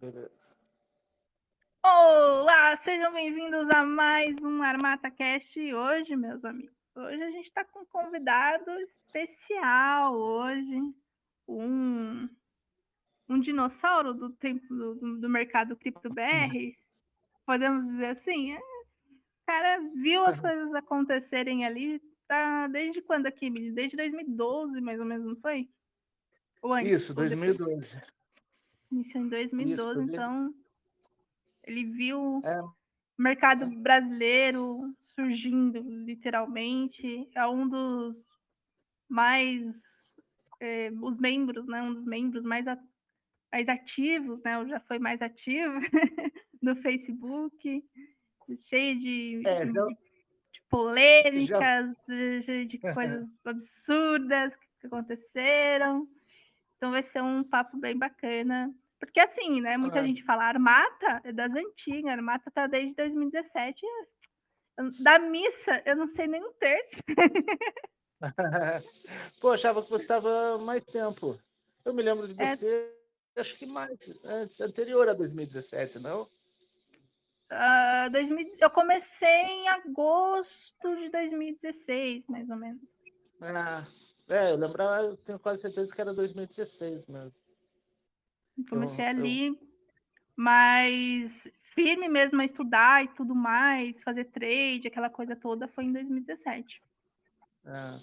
Beleza. Olá, sejam bem-vindos a mais um Armata Cast. Hoje, meus amigos, hoje a gente está com um convidado especial. Hoje, um, um dinossauro do tempo do, do mercado cripto BR, podemos dizer assim. É, o cara viu as coisas acontecerem ali, tá desde quando aqui, Desde 2012, mais ou menos, não foi? Isso, 2012. Iniciou em 2012, Isso, então ele viu é. o mercado brasileiro surgindo, literalmente. É um dos mais. É, os membros, né? Um dos membros mais, a, mais ativos, né? Já foi mais ativo no Facebook, cheio de, é, de, de polêmicas, já... de coisas absurdas que aconteceram. Então vai ser um papo bem bacana. Porque assim, né? Muita ah. gente fala Armata é das antigas, Armata tá desde 2017. Da missa, eu não sei nem um terço. Pô, achava que você estava mais tempo. Eu me lembro de é. você, é... acho que mais, antes, anterior a 2017, não? Uh, ah, 2000, eu comecei em agosto de 2016, mais ou menos. Ah, é, eu lembrava, eu tenho quase certeza que era 2016 mesmo. Comecei eu, ali, eu... mas firme mesmo a estudar e tudo mais, fazer trade, aquela coisa toda, foi em 2017. Ah.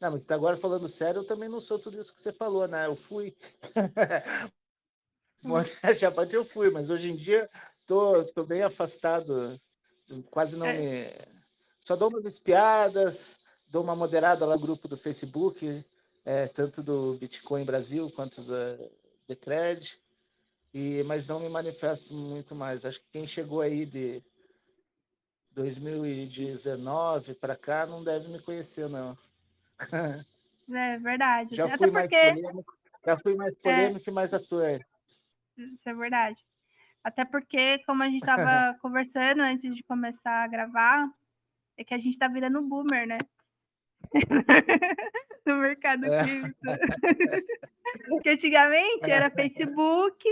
Não, mas agora falando sério, eu também não sou tudo isso que você falou, né? Eu fui. Já pode eu fui, mas hoje em dia tô, tô bem afastado, quase não é. me. Só dou umas espiadas, dou uma moderada lá no grupo do Facebook, é, tanto do Bitcoin Brasil quanto da Decred, e, mas não me manifesto muito mais. Acho que quem chegou aí de 2019 para cá não deve me conhecer, não. É verdade. Já fui, mais polêmico, já fui mais é. polêmico é, e mais atuante. Isso é verdade. Até porque, como a gente estava conversando antes de começar a gravar, é que a gente está virando boomer, né? no mercado é. cripto. Porque antigamente era Facebook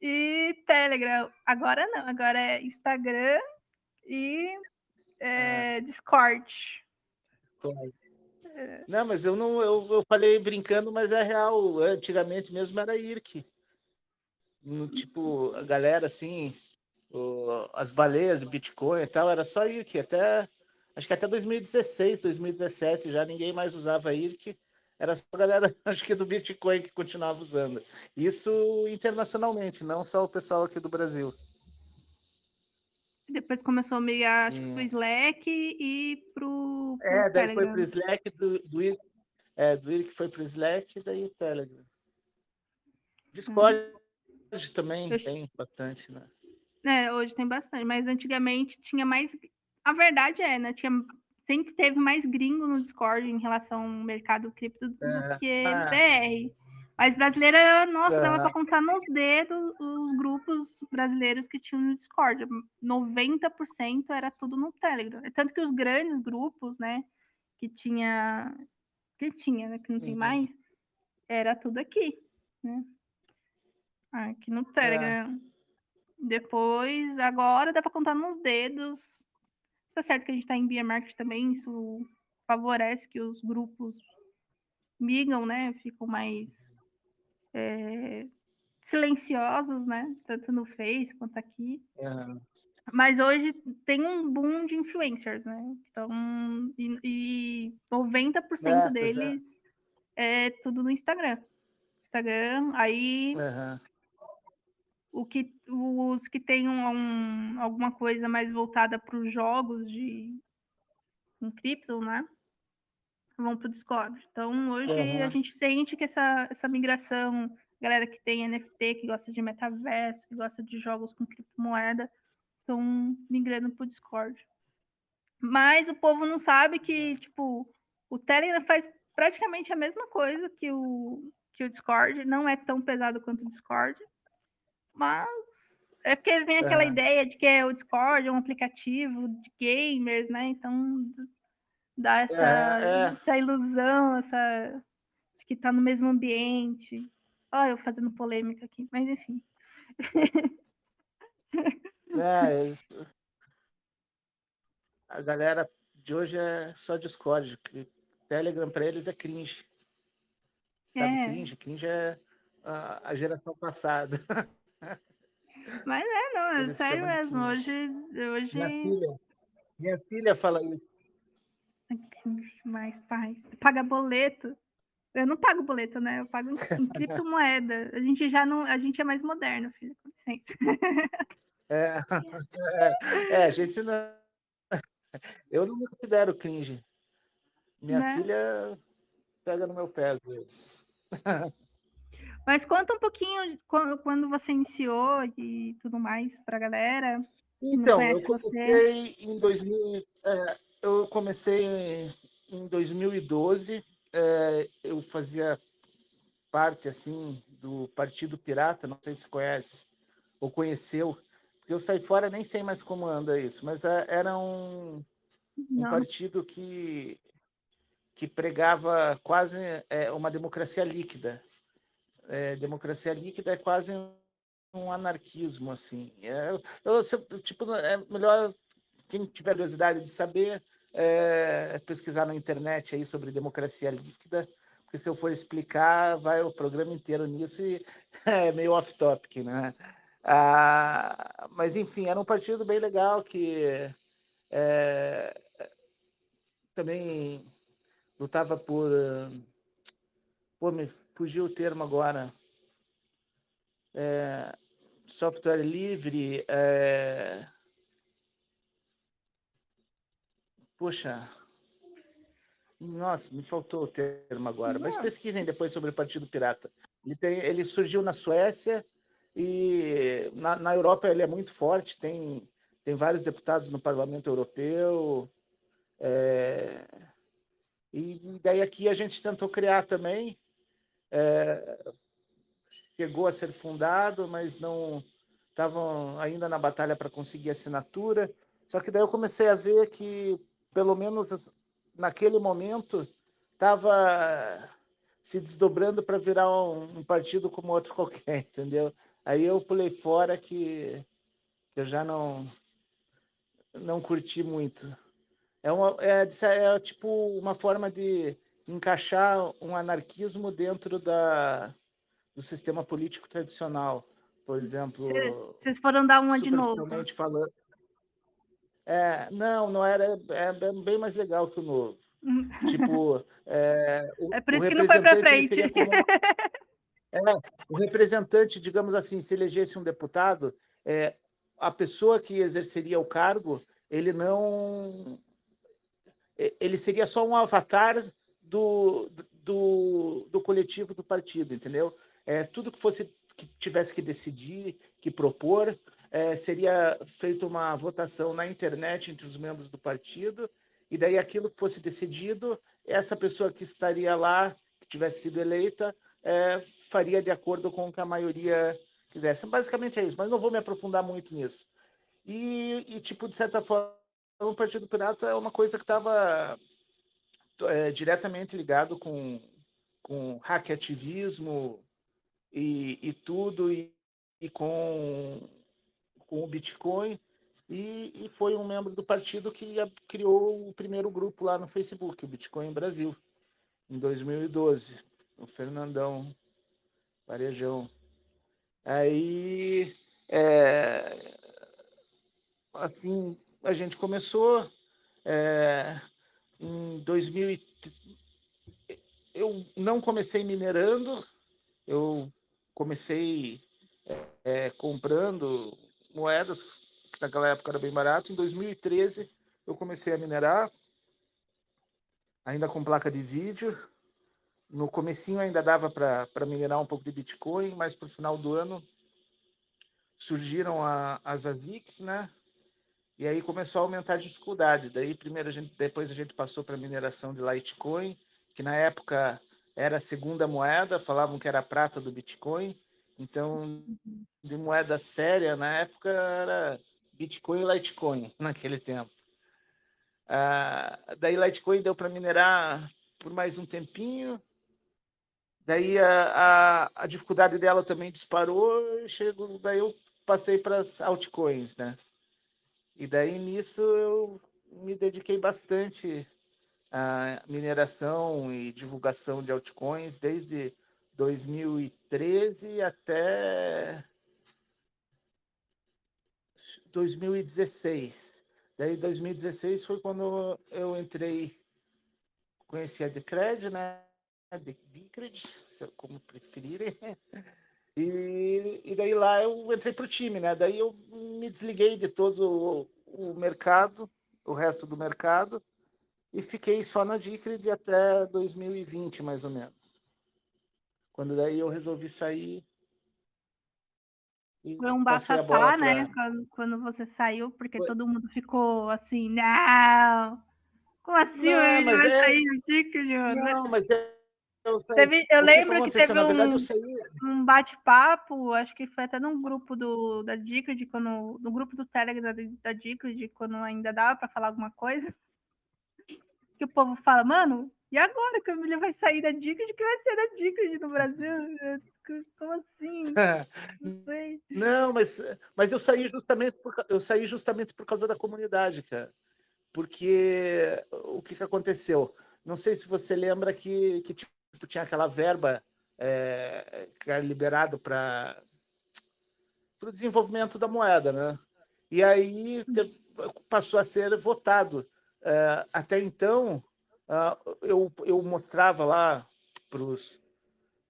e Telegram. Agora não, agora é Instagram e é, é. Discord. Não, mas eu não eu, eu falei brincando, mas é real. Antigamente mesmo era IRC. No, tipo, a galera assim, o, as baleias de Bitcoin e tal, era só IRC. Até acho que até 2016, 2017 já ninguém mais usava IRC, era só a galera, acho que do Bitcoin que continuava usando. Isso internacionalmente, não só o pessoal aqui do Brasil. Depois começou a migrar hum. pro Slack e pro, pro É, daí Telegram. foi pro Slack, do, do, IRC, é, do IRC foi pro Slack e daí o Telegram. Discord hum. também tem bastante, né? É, hoje tem bastante, mas antigamente tinha mais a verdade é, né? Tinha, sempre teve mais gringo no Discord em relação ao mercado cripto do é. que BR. Mas brasileira, nossa, é. dava para contar nos dedos os grupos brasileiros que tinham no Discord. 90% era tudo no Telegram. Tanto que os grandes grupos, né, que tinha. Que tinha, né? Que não tem uhum. mais, era tudo aqui, né? Aqui no Telegram. É. Depois, agora dá para contar nos dedos Tá certo que a gente está em bear market também, isso favorece que os grupos migam, né? Ficam mais é, silenciosos, né? Tanto no Face quanto aqui. Uhum. Mas hoje tem um boom de influencers, né? Então, e, e 90% é, é, deles é. é. tudo no Instagram. Instagram, aí uhum o que, os que tenham um, alguma coisa mais voltada para os jogos de em cripto, né? Vão para o Discord. Então, hoje uhum. a gente sente que essa, essa migração, galera que tem NFT, que gosta de metaverso, que gosta de jogos com criptomoeda, estão migrando para o Discord. Mas o povo não sabe que, tipo, o Telegram faz praticamente a mesma coisa que o, que o Discord, não é tão pesado quanto o Discord, mas é porque vem aquela é. ideia de que é o Discord é um aplicativo de gamers, né? Então dá essa, é, é. essa ilusão, essa de que tá no mesmo ambiente. Olha, eu fazendo polêmica aqui, mas enfim. É, eles... A galera de hoje é só Discord. Telegram para eles é cringe. Sabe é. cringe? Cringe é a, a geração passada. Mas é, não, é sério mesmo. Hoje, hoje. Minha filha, minha filha fala isso. Mais paz. Paga boleto. Eu não pago boleto, né? Eu pago em criptomoeda. A gente já não. A gente é mais moderno, filho. Com licença. É, é, é, a gente não. Eu não me considero cringe. Minha né? filha pega no meu pé às vezes. Mas conta um pouquinho quando você iniciou e tudo mais para a galera. Então, eu comecei você. em 2000, é, eu comecei em 2012. É, eu fazia parte assim do Partido Pirata, não sei se conhece ou conheceu, porque eu saí fora nem sei mais como anda isso, mas é, era um, um partido que que pregava quase é, uma democracia líquida. É, democracia líquida é quase um anarquismo, assim. É, eu, tipo, é melhor quem tiver curiosidade de saber é, pesquisar na internet aí sobre democracia líquida, porque se eu for explicar, vai o programa inteiro nisso e é meio off-topic, né? Ah, mas, enfim, era um partido bem legal que é, também lutava por. Pô, me fugiu o termo agora. É, software livre. É, Poxa, nossa, me faltou o termo agora. Mas pesquisem depois sobre o Partido Pirata. Ele, tem, ele surgiu na Suécia e na, na Europa ele é muito forte. Tem, tem vários deputados no Parlamento Europeu. É, e daí aqui a gente tentou criar também. É, chegou a ser fundado, mas não estavam ainda na batalha para conseguir assinatura. Só que daí eu comecei a ver que, pelo menos naquele momento, estava se desdobrando para virar um, um, partido como outro qualquer, entendeu? Aí eu pulei fora que, que eu já não não curti muito. É, uma, é, é tipo uma forma de encaixar um anarquismo dentro da, do sistema político tradicional. Por exemplo. Vocês foram dar uma de novo. Falando, é, não, não era. É, é bem mais legal que o novo. tipo. É, o, é por isso que não foi para frente. Como, é, o representante, digamos assim, se elegesse um deputado, é, a pessoa que exerceria o cargo, ele não ele seria só um avatar do, do, do coletivo do partido, entendeu? É, tudo que fosse que tivesse que decidir, que propor, é, seria feita uma votação na internet entre os membros do partido, e daí aquilo que fosse decidido, essa pessoa que estaria lá, que tivesse sido eleita, é, faria de acordo com o que a maioria quisesse. Basicamente é isso, mas não vou me aprofundar muito nisso. E, e tipo, de certa forma, o Partido Pirata é uma coisa que estava é, diretamente ligado com, com hackativismo e, e tudo, e, e com, com o Bitcoin. E, e, foi um membro do partido que criou o primeiro grupo lá no Facebook, o Bitcoin Brasil, em 2012, o Fernandão Varejão. Aí, é, assim, a gente começou é, em 2000. Eu não comecei minerando, eu comecei é, comprando moedas, que naquela época era bem barato. Em 2013 eu comecei a minerar, ainda com placa de vídeo. No comecinho ainda dava para minerar um pouco de Bitcoin, mas para o final do ano surgiram a, as AVICs, né? E aí começou a aumentar a dificuldade. Daí primeiro a gente, depois a gente passou para mineração de Litecoin, que na época era a segunda moeda, falavam que era a prata do Bitcoin. Então, de moeda séria na época era Bitcoin e Litecoin naquele tempo. Ah, daí Litecoin deu para minerar por mais um tempinho. daí a, a, a, dificuldade dela também disparou, chego, daí eu passei para as altcoins, né? E daí nisso eu me dediquei bastante à mineração e divulgação de altcoins desde 2013 até 2016. Daí 2016 foi quando eu entrei, conheci a Decred, né? Decred, como preferirem. E, e daí lá eu entrei para o time, né? Daí eu me desliguei de todo o, o mercado, o resto do mercado, e fiquei só na Decred até 2020, mais ou menos. Quando daí eu resolvi sair foi um bafafá, né? Quando, quando, você saiu, porque Foi. todo mundo ficou assim, não! Como assim não, ele vai é... sair? Não, mas é... eu, teve, eu lembro que, que teve um, um bate-papo, acho que foi até num grupo do, da Dicred, quando, no grupo do Telegram da, da Dicred, quando ainda dava para falar alguma coisa, que o povo fala, mano, e agora que a Emília vai sair da Dicred, que vai ser da Dicred no Brasil? Como assim? Não sei. Não, mas, mas eu saí justamente por, eu saí justamente por causa da comunidade, cara. Porque o que, que aconteceu? Não sei se você lembra que, que tinha aquela verba é, que era liberado para o desenvolvimento da moeda, né? E aí passou a ser votado. É, até então, uh, eu, mostrava lá para os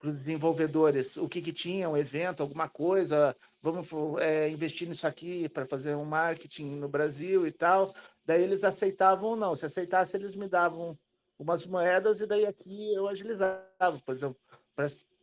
desenvolvedores o que, que tinha, um evento, alguma coisa, vamos é, investir nisso aqui para fazer um marketing no Brasil e tal. Daí eles aceitavam ou não. Se aceitasse, eles me davam umas moedas e daí aqui eu agilizava, por exemplo,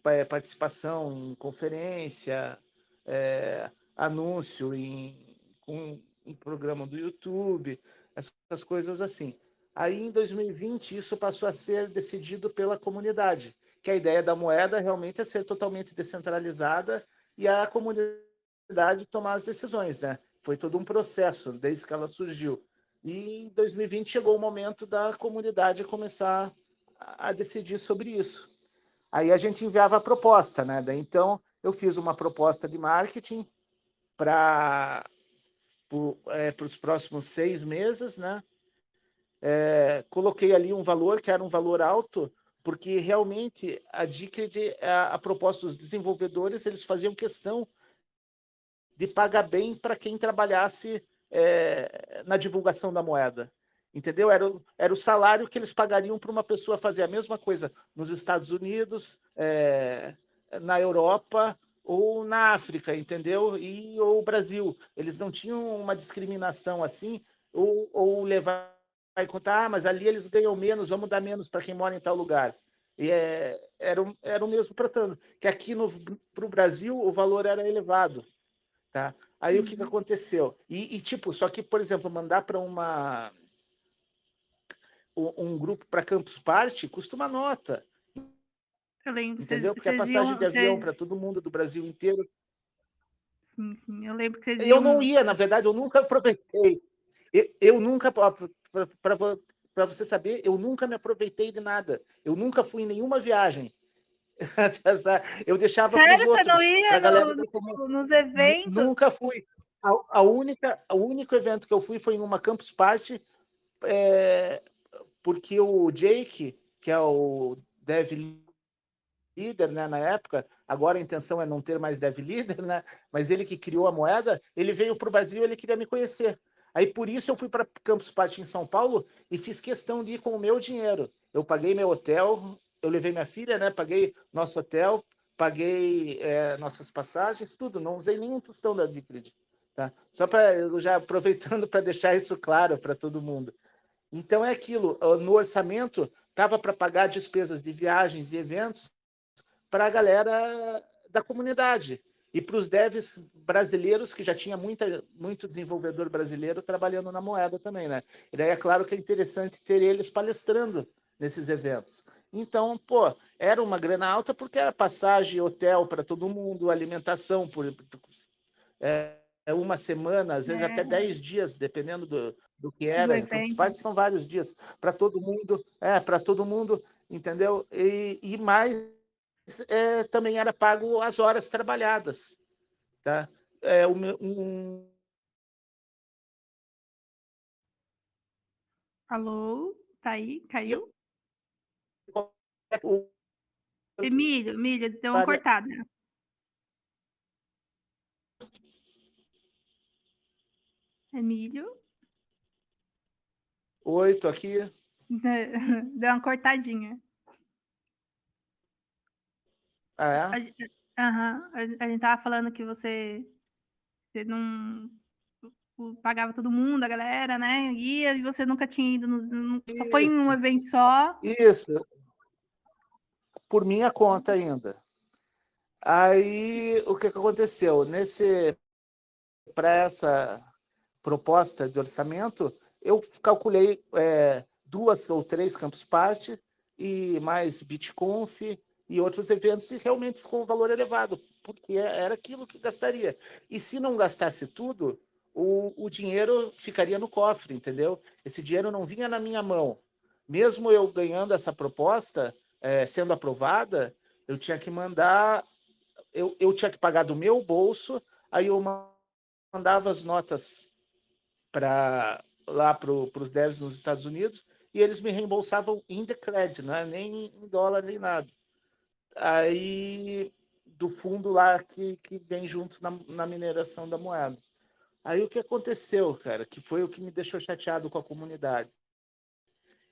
para participação em conferência, é, anúncio em, com, em programa do YouTube, essas coisas assim. Aí, em 2020, isso passou a ser decidido pela comunidade que a ideia da moeda realmente é ser totalmente descentralizada e a comunidade tomar as decisões, né? Foi todo um processo desde que ela surgiu. E em 2020 chegou o momento da comunidade começar a decidir sobre isso. Aí a gente enviava a proposta, né? Então eu fiz uma proposta de marketing para é, os próximos seis meses, né? É, coloquei ali um valor que era um valor alto porque realmente a Dicred, a, a proposta dos desenvolvedores, eles faziam questão de pagar bem para quem trabalhasse é, na divulgação da moeda. Entendeu? Era, era o salário que eles pagariam para uma pessoa fazer a mesma coisa nos Estados Unidos, é, na Europa ou na África, entendeu? E ou Brasil. Eles não tinham uma discriminação assim, ou, ou levar vai contar, ah, mas ali eles ganham menos, vamos dar menos para quem mora em tal lugar. E é, era, era o mesmo tratando, que aqui para o Brasil o valor era elevado. Tá? Aí o que, que uhum. aconteceu? E, e, tipo, só que, por exemplo, mandar para uma um, grupo para Campus Party custa uma nota. Eu lembro. Entendeu? Porque a passagem iam, de avião vocês... para todo mundo do Brasil inteiro. Sim, sim. Eu lembro que vocês Eu iam... não ia, na verdade, eu nunca aproveitei. Eu, eu nunca, para você saber, eu nunca me aproveitei de nada. Eu nunca fui em nenhuma viagem. eu deixava para os outros. Você não ia galera no, nos eventos? Nunca fui. A, a, única, o único evento que eu fui foi em uma Campus Party, é, porque o Jake, que é o dev leader né, na época, agora a intenção é não ter mais dev leader, né, mas ele que criou a moeda, ele veio para o Brasil ele queria me conhecer. Aí por isso eu fui para Campus Party em São Paulo e fiz questão de ir com o meu dinheiro. Eu paguei meu hotel, eu levei minha filha, né? Paguei nosso hotel, paguei é, nossas passagens, tudo. Não usei nenhum tostão da Dicred, tá? Só para já aproveitando para deixar isso claro para todo mundo. Então é aquilo. No orçamento estava para pagar despesas de viagens e eventos para a galera da comunidade e para os devs brasileiros, que já tinha muita, muito desenvolvedor brasileiro trabalhando na moeda também, né? E daí é claro que é interessante ter eles palestrando nesses eventos. Então, pô, era uma grana alta porque era passagem, hotel para todo mundo, alimentação por é, uma semana, às vezes é. até 10 dias, dependendo do, do que era. Então, os partes são vários dias para todo mundo, é, para todo mundo, entendeu? E, e mais é, também era pago as horas trabalhadas. Tá? É, um... Alô? Tá aí? Caiu? Emílio, Emílio, deu uma cortada. Emílio? Oi, tô aqui. Deu uma cortadinha. Ah, é? A, gente, uhum, a gente tava falando que você, você não pagava todo mundo, a galera, né? Ia e você nunca tinha ido, nos, só foi em um evento só. Isso. Por minha conta ainda. Aí, o que, que aconteceu? Nesse, para essa proposta de orçamento, eu calculei é, duas ou três Campus Party e mais BitConf e outros eventos e realmente ficou um valor elevado, porque era aquilo que gastaria. E se não gastasse tudo, o, o dinheiro ficaria no cofre, entendeu? Esse dinheiro não vinha na minha mão. Mesmo eu ganhando essa proposta, é, sendo aprovada, eu tinha que mandar, eu, eu tinha que pagar do meu bolso, aí eu mandava as notas para lá para os devs nos Estados Unidos e eles me reembolsavam em the credit, não é nem em dólar nem nada. Aí do fundo lá que, que vem junto na, na mineração da moeda. Aí o que aconteceu, cara, que foi o que me deixou chateado com a comunidade.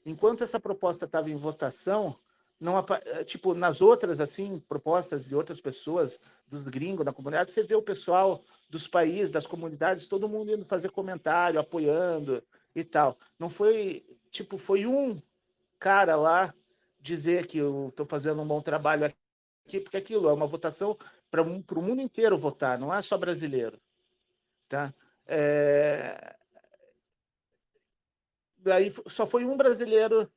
Enquanto essa proposta estava em votação, não eh, tipo nas outras assim propostas de outras pessoas dos gringos da comunidade você vê o pessoal dos países das comunidades todo mundo indo fazer comentário apoiando e tal. Não foi tipo foi um cara lá dizer que eu estou fazendo um bom trabalho aqui porque aquilo é uma votação para o mundo inteiro votar não é só brasileiro tá? É... Daí só foi um brasileiro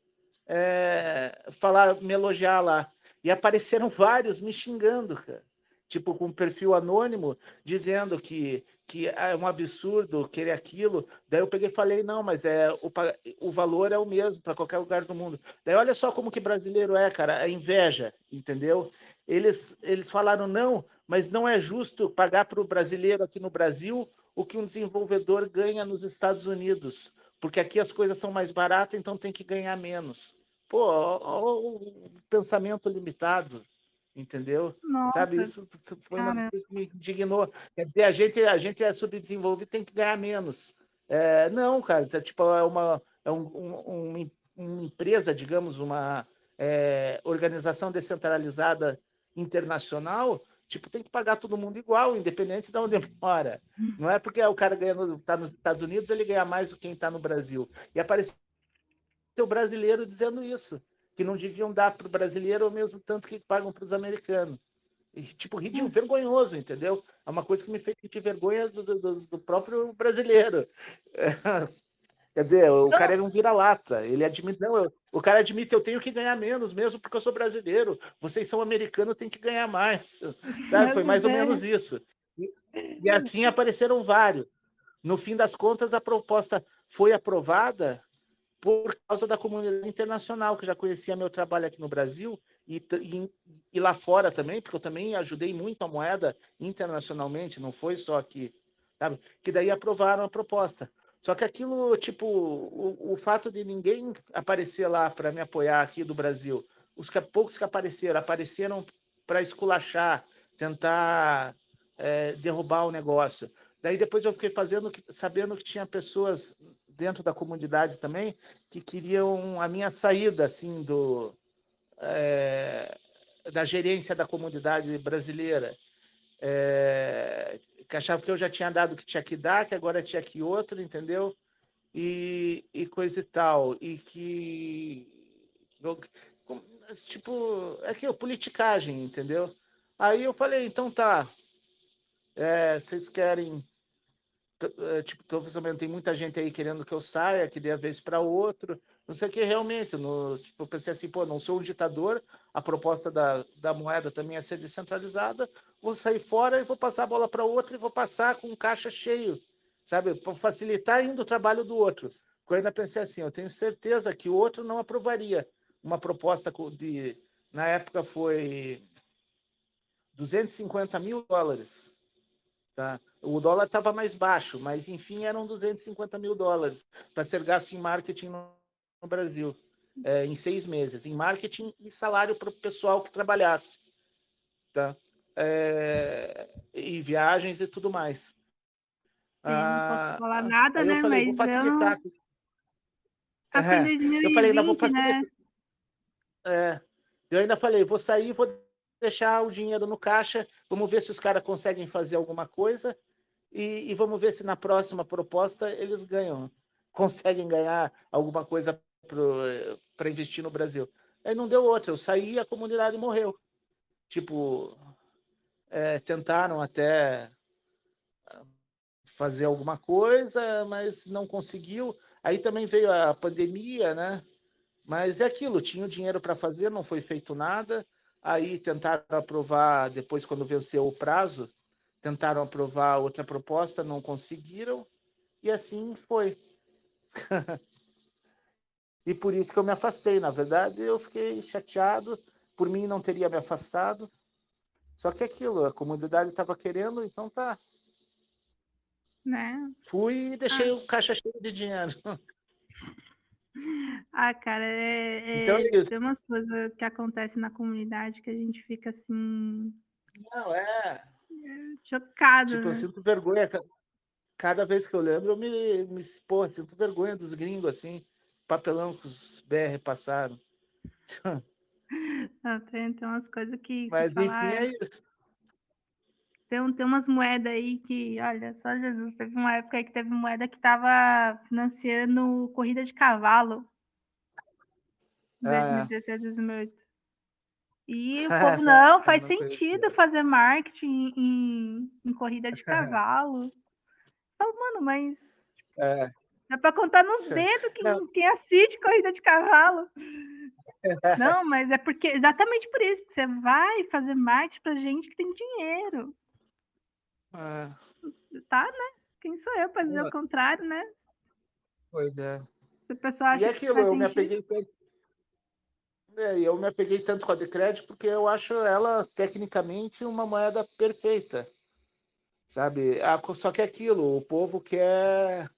é, falar, me elogiar lá. E apareceram vários me xingando, cara. Tipo, com perfil anônimo, dizendo que, que é um absurdo querer aquilo. Daí eu peguei e falei, não, mas é o, o valor é o mesmo para qualquer lugar do mundo. Daí olha só como que brasileiro é, cara, a inveja, entendeu? Eles, eles falaram, não, mas não é justo pagar para o brasileiro aqui no Brasil o que um desenvolvedor ganha nos Estados Unidos, porque aqui as coisas são mais baratas, então tem que ganhar menos. Pô, o pensamento limitado, entendeu? Nossa, Sabe, isso foi uma coisa que me indignou. Quer dizer, a gente, a gente é subdesenvolvido tem que ganhar menos. É, não, cara, é, tipo, é uma, é um, um, uma empresa, digamos, uma é, organização descentralizada internacional, tipo, tem que pagar todo mundo igual, independente de onde mora. Não é porque o cara está nos Estados Unidos, ele ganha mais do que quem está no Brasil. E apareceu o brasileiro dizendo isso, que não deviam dar para o brasileiro o mesmo tanto que pagam para os americanos. E, tipo, ridículo, hum. vergonhoso, entendeu? É uma coisa que me fez sentir vergonha do, do, do próprio brasileiro. É, quer dizer, o cara é um vira-lata. Ele admite, não, eu, o cara admite, eu tenho que ganhar menos, mesmo porque eu sou brasileiro. Vocês são americanos, tem que ganhar mais. Sabe? Foi mais ou menos isso. E, e assim apareceram vários. No fim das contas, a proposta foi aprovada por causa da comunidade internacional, que já conhecia meu trabalho aqui no Brasil e, e, e, lá fora também, porque eu também ajudei muito a moeda internacionalmente, não foi só aqui, sabe? Que daí aprovaram a proposta. Só que aquilo, tipo, o, o fato de ninguém aparecer lá para me apoiar aqui do Brasil, os que, poucos que apareceram, apareceram para esculachar, tentar é, derrubar o negócio. Daí depois eu fiquei fazendo, sabendo que tinha pessoas dentro da comunidade também que queriam a minha saída assim do é, da gerência da comunidade brasileira. É, que achavam que eu já tinha dado o que tinha que dar que agora tinha que outro entendeu? E, e coisa e tal. E que tipo é que é politicagem entendeu? Aí eu falei então tá é, vocês querem tipo, tô sabendo, tem muita gente aí querendo que eu saia, que dê a vez para outro, não sei o que realmente, no, tipo, eu pensei assim, pô, não sou um ditador, a proposta da, da moeda também é ser descentralizada, vou sair fora e vou passar a bola para outro e vou passar com caixa cheio, sabe, vou facilitar ainda o trabalho do outro. Eu ainda pensei assim, eu tenho certeza que o outro não aprovaria uma proposta de, na época foi 250 mil dólares. Tá? O dólar estava mais baixo, mas enfim eram 250 mil dólares para ser gasto em marketing no, no Brasil, é, em seis meses, em marketing e salário para o pessoal que trabalhasse. Tá? É, e viagens e tudo mais. Sim, ah, não posso ah, falar nada, né? Eu falei, mas vou facilitar. Tá é, 2020, eu falei, ainda vou facilitar. Né? É, eu ainda falei, vou sair, vou deixar o dinheiro no caixa, vamos ver se os caras conseguem fazer alguma coisa e, e, vamos ver se na próxima proposta eles ganham, conseguem ganhar alguma coisa para investir no Brasil. Aí não deu outra, eu saí e a comunidade morreu. Tipo, é, tentaram até fazer alguma coisa, mas não conseguiu. Aí também veio a pandemia, né? Mas é aquilo, tinha o dinheiro para fazer, não foi feito nada. Aí tentaram aprovar, depois, quando venceu o prazo, tentaram aprovar outra proposta, não conseguiram, e assim foi. e por isso que eu me afastei. Na verdade, eu fiquei chateado, por mim não teria me afastado. Só que aquilo, a comunidade estava querendo, então tá. Né? Fui e deixei ah. o caixa cheio de dinheiro. Ah, cara, é, então, é, tem umas coisas que acontecem na comunidade que a gente fica assim. Não, é. chocado. Tipo, né? eu sinto vergonha. Cada vez que eu lembro, eu me, me pô, sinto vergonha dos gringos, assim, papelão que os BR passaram. Não, tem, tem umas coisas que. Mas enfim, falar, é isso. Tem, tem umas moedas aí que, olha, só Jesus, teve uma época que teve moeda que estava financiando corrida de cavalo. Em 2017, 2008. E o povo, não, faz sentido fazer marketing em, em corrida de cavalo. Falo, mano, mas é. dá para contar nos dedos quem, quem assiste corrida de cavalo. Não, mas é porque exatamente por isso, porque você vai fazer marketing para gente que tem dinheiro. É. Tá, né? Quem sou eu para dizer é. o contrário, né? Pois é. O pessoal acha e aquilo, eu me apeguei tanto. É, eu me apeguei tanto com a Decred porque eu acho ela tecnicamente uma moeda perfeita. Sabe? Ah, só que é aquilo, o povo quer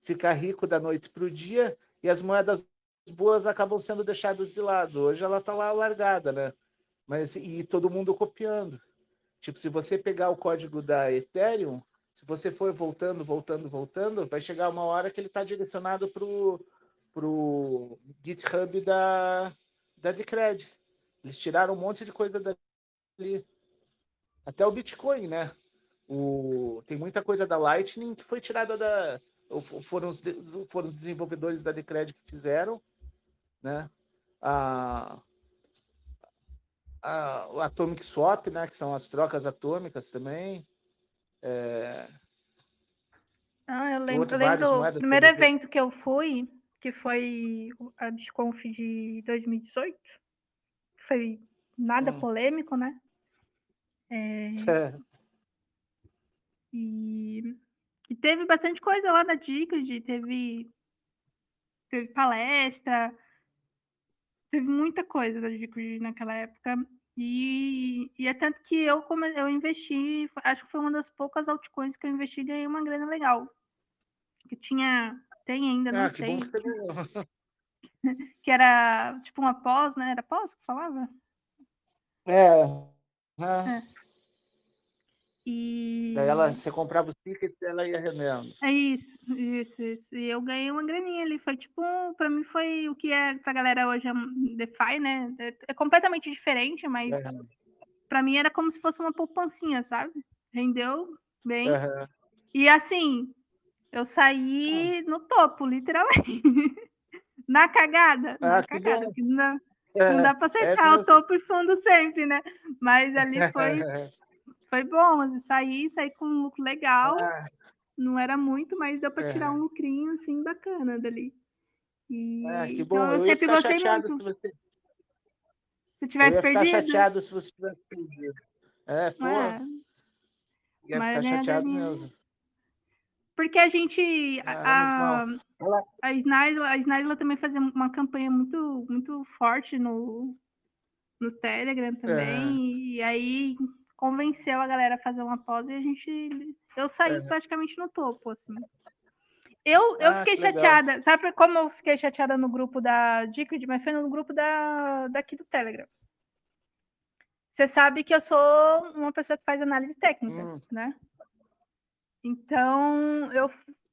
ficar rico da noite para o dia e as moedas boas acabam sendo deixadas de lado. Hoje ela está lá largada, né? Mas e todo mundo copiando. Tipo, se você pegar o código da Ethereum, se você for voltando, voltando, voltando, vai chegar uma hora que ele está direcionado para o pro GitHub da, da Decred. Eles tiraram um monte de coisa dali. Até o Bitcoin, né? O, tem muita coisa da Lightning que foi tirada da. Foram os, foram os desenvolvedores da Decred que fizeram, né? A, a, o Atomic Swap, né, que são as trocas atômicas também. É... Ah, eu lembro, eu lembro do primeiro evento que eu fui, que foi a Desconf de 2018. Foi nada hum. polêmico, né? É... É. E... e, teve bastante coisa lá da Dicred, teve, teve palestra, teve muita coisa da Dicred naquela época. E, e é tanto que eu, como eu investi, acho que foi uma das poucas altcoins que eu investi e ganhei uma grana legal. Que tinha, tem ainda, não ah, sei. Que, que, era tipo uma pós, né? Era pós que falava? É. é. E... Daí ela, você comprava os tickets e ela ia rendendo. É isso, isso, isso. E eu ganhei uma graninha ali. Foi tipo, para mim foi o que é pra galera hoje é DeFi, né? É, é completamente diferente, mas é. para mim era como se fosse uma poupancinha, sabe? Rendeu bem. Uhum. E assim, eu saí no topo, literalmente. na cagada. Ah, na cagada. Não dá, é, não dá pra acertar o topo e fundo sempre, né? Mas ali foi. foi bom, mas saí, saí com um lucro legal. Ah. Não era muito, mas deu para tirar um lucrinho assim bacana dali. E, ah, que bom. Então, eu, eu sempre gostei muito. Se, você... se tivesse eu ia perdido. Ficar chateado se você tivesse perdido. É, pô. É. Ia mas ficar chateado mesmo. Porque a gente. Ah, a, a, Snaisla, a Snaisla também fazia uma campanha muito, muito forte no, no Telegram também. É. E aí convenceu a galera a fazer uma pós e a gente. Eu saí é. praticamente no topo, assim. Eu, eu ah, fiquei chateada. Legal. Sabe como eu fiquei chateada no grupo da Dickred? Mas foi no grupo da, daqui do Telegram. Você sabe que eu sou uma pessoa que faz análise técnica, hum. né? Então, eu,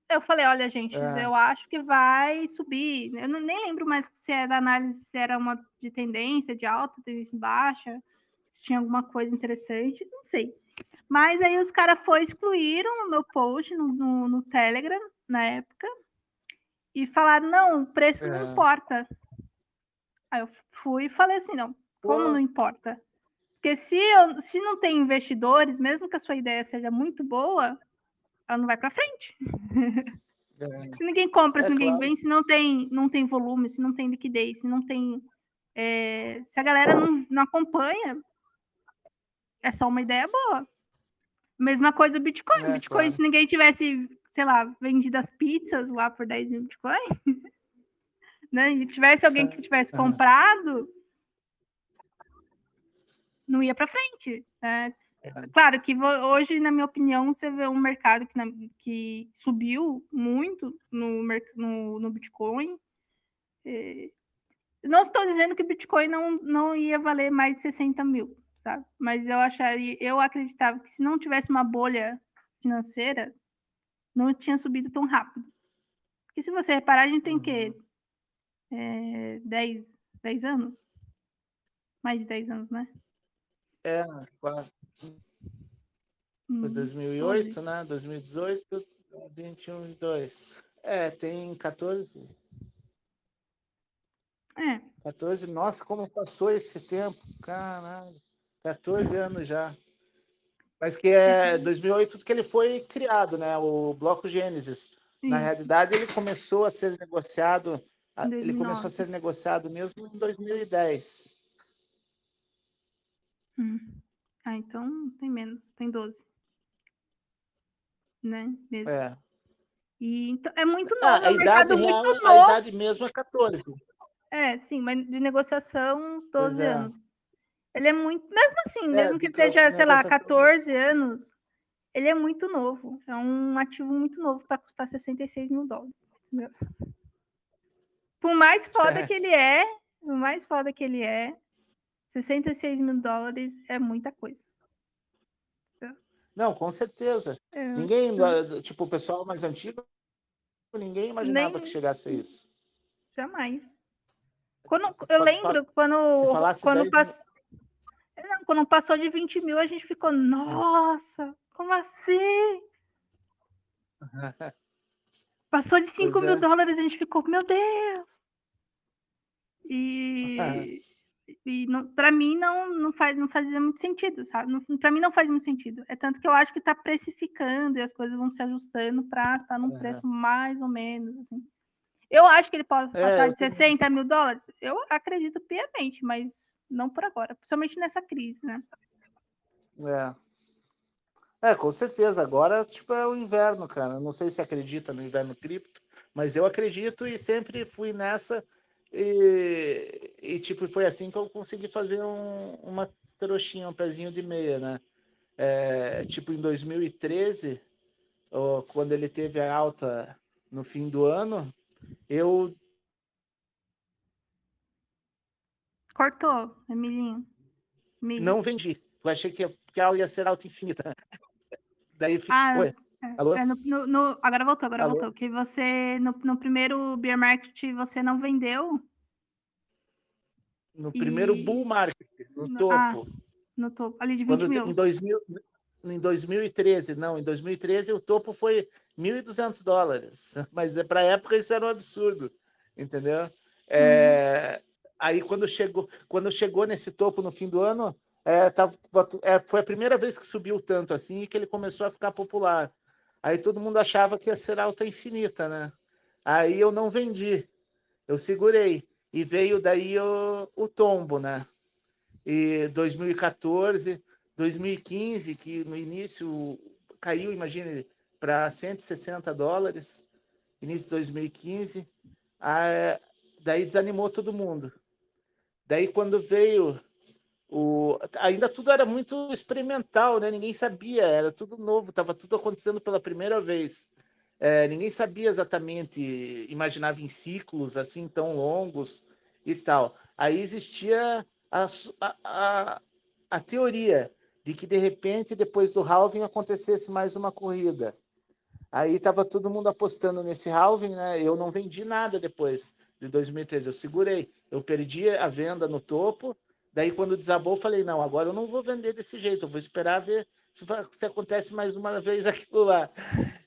eu falei, olha, gente, é. eu acho que vai subir. Eu não, nem lembro mais se era análise, se era uma de tendência, de alta, tendência baixa, se tinha alguma coisa interessante, não sei. Mas aí os caras foi excluíram o meu post no, no, no, Telegram, na época, e falaram, não, o preço é. não importa. Aí eu fui e falei assim, não, como Pô. não importa? Porque se, eu, se não tem investidores, mesmo que a sua ideia seja muito boa, ela não vai para frente. É. se ninguém compra, se é ninguém claro. vem, se não tem, não tem volume, se não tem liquidez, se não tem. É, se a galera não, não acompanha, é só uma ideia boa. Mesma coisa Bitcoin. É, Bitcoin, claro. se ninguém tivesse, sei lá, vendido as pizzas lá por 10 mil Bitcoin, né? E tivesse alguém que tivesse comprado, não ia para frente. Né? Claro que hoje, na minha opinião, você vê um mercado que, na, que subiu muito no, no, no Bitcoin. É, não estou dizendo que Bitcoin não, não ia valer mais de 60 mil, sabe? Mas eu acharia, eu acreditava que se não tivesse uma bolha financeira, não tinha subido tão rápido. Porque se você reparar, a gente tem o quê? É, 10, 10 anos? Mais de 10 anos, né? É, quase. Foi 2008, hum, né? 2018, 21 e 2. É, tem 14. É. 14, nossa, como passou esse tempo, caralho. 14 anos já. Mas que é 2008 uhum. que ele foi criado, né? O Bloco Gênesis. Isso. Na realidade, ele começou a ser negociado, ele começou a ser negociado mesmo em 2010. Hum. Ah, então tem menos, tem 12. Né? Mesmo. É. E, então, é muito novo, ah, a, é um idade real, a idade mesmo é 14. É, sim, mas de negociação, uns 12 é. anos. Ele é muito. Mesmo assim, é, mesmo que esteja, sei lá, 14 anos, ele é muito novo. É um ativo muito novo para custar 66 mil dólares. Entendeu? Por mais foda é. que ele é, por mais foda que ele é, 66 mil dólares é muita coisa. Não, com certeza. É, ninguém, tipo, o pessoal mais antigo, ninguém imaginava Nem... que chegasse a isso. Jamais. Quando, eu lembro quando. Quando, pass... Não, quando passou de 20 mil, a gente ficou, nossa, como assim? Passou de 5 mil é. dólares, a gente ficou, meu Deus! E, e para mim não, não, faz, não fazia muito sentido, sabe? Para mim não faz muito sentido. É tanto que eu acho que está precificando e as coisas vão se ajustando para estar tá num preço mais ou menos assim. Eu acho que ele pode é, passar é, de 60 mil dólares. Eu acredito piamente, mas não por agora, principalmente nessa crise, né? É. É, com certeza. Agora, tipo, é o inverno, cara. Não sei se acredita no inverno cripto, mas eu acredito e sempre fui nessa e, e, tipo, foi assim que eu consegui fazer um, uma trouxinha, um pezinho de meia, né? É, tipo, em 2013, ó, quando ele teve a alta no fim do ano, eu. Cortou, Emilinho. Não vendi. Eu achei que, que ela ia ser alta infinita. Daí ficou. Ah, é, é, no, no, no, agora voltou, agora Alô? voltou. Que você, no, primeiro beer market, você não vendeu. No e... primeiro bull market, no ah, topo. Ah, no topo, ali de 20 Quando, mil. Em, 2000, em 2013, não, em 2013 o topo foi 1.200 dólares. Mas é, para a época isso era um absurdo, entendeu? É, uhum. Aí quando chegou, quando chegou nesse topo no fim do ano, é, tava, é, foi a primeira vez que subiu tanto assim e que ele começou a ficar popular. Aí todo mundo achava que ia ser alta infinita, né? Aí eu não vendi, eu segurei. E veio daí o, o tombo, né? E 2014, 2015, que no início caiu, imagine, para 160 dólares, início de 2015, a, daí desanimou todo mundo. Daí quando veio o, ainda tudo era muito experimental, né? Ninguém sabia, era tudo novo, estava tudo acontecendo pela primeira vez. É, ninguém sabia exatamente, imaginava em ciclos assim tão longos e tal. Aí existia a, a, a teoria de que de repente depois do halving acontecesse mais uma corrida. Aí estava todo mundo apostando nesse halving, né? Eu não vendi nada depois de 2013, eu segurei. Eu perdi a venda no topo. Daí quando desabou, eu falei: "Não, agora eu não vou vender desse jeito, eu vou esperar ver se, se acontece mais uma vez aquilo lá".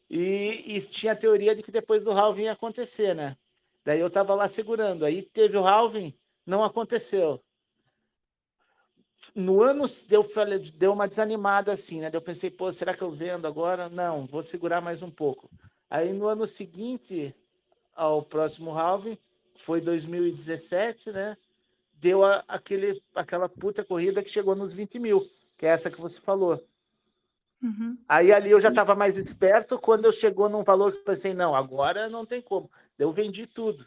E, e tinha a teoria de que depois do halving ia acontecer, né? Daí eu estava lá segurando. Aí teve o halving, não aconteceu. No ano deu, deu uma desanimada assim, né? Eu pensei, pô, será que eu vendo agora? Não, vou segurar mais um pouco. Aí no ano seguinte ao próximo halving, foi 2017, né? Deu a, aquele, aquela puta corrida que chegou nos 20 mil, que é essa que você falou. Uhum. Aí ali eu já estava mais esperto quando eu chegou num valor que eu pensei, não, agora não tem como. Eu vendi tudo.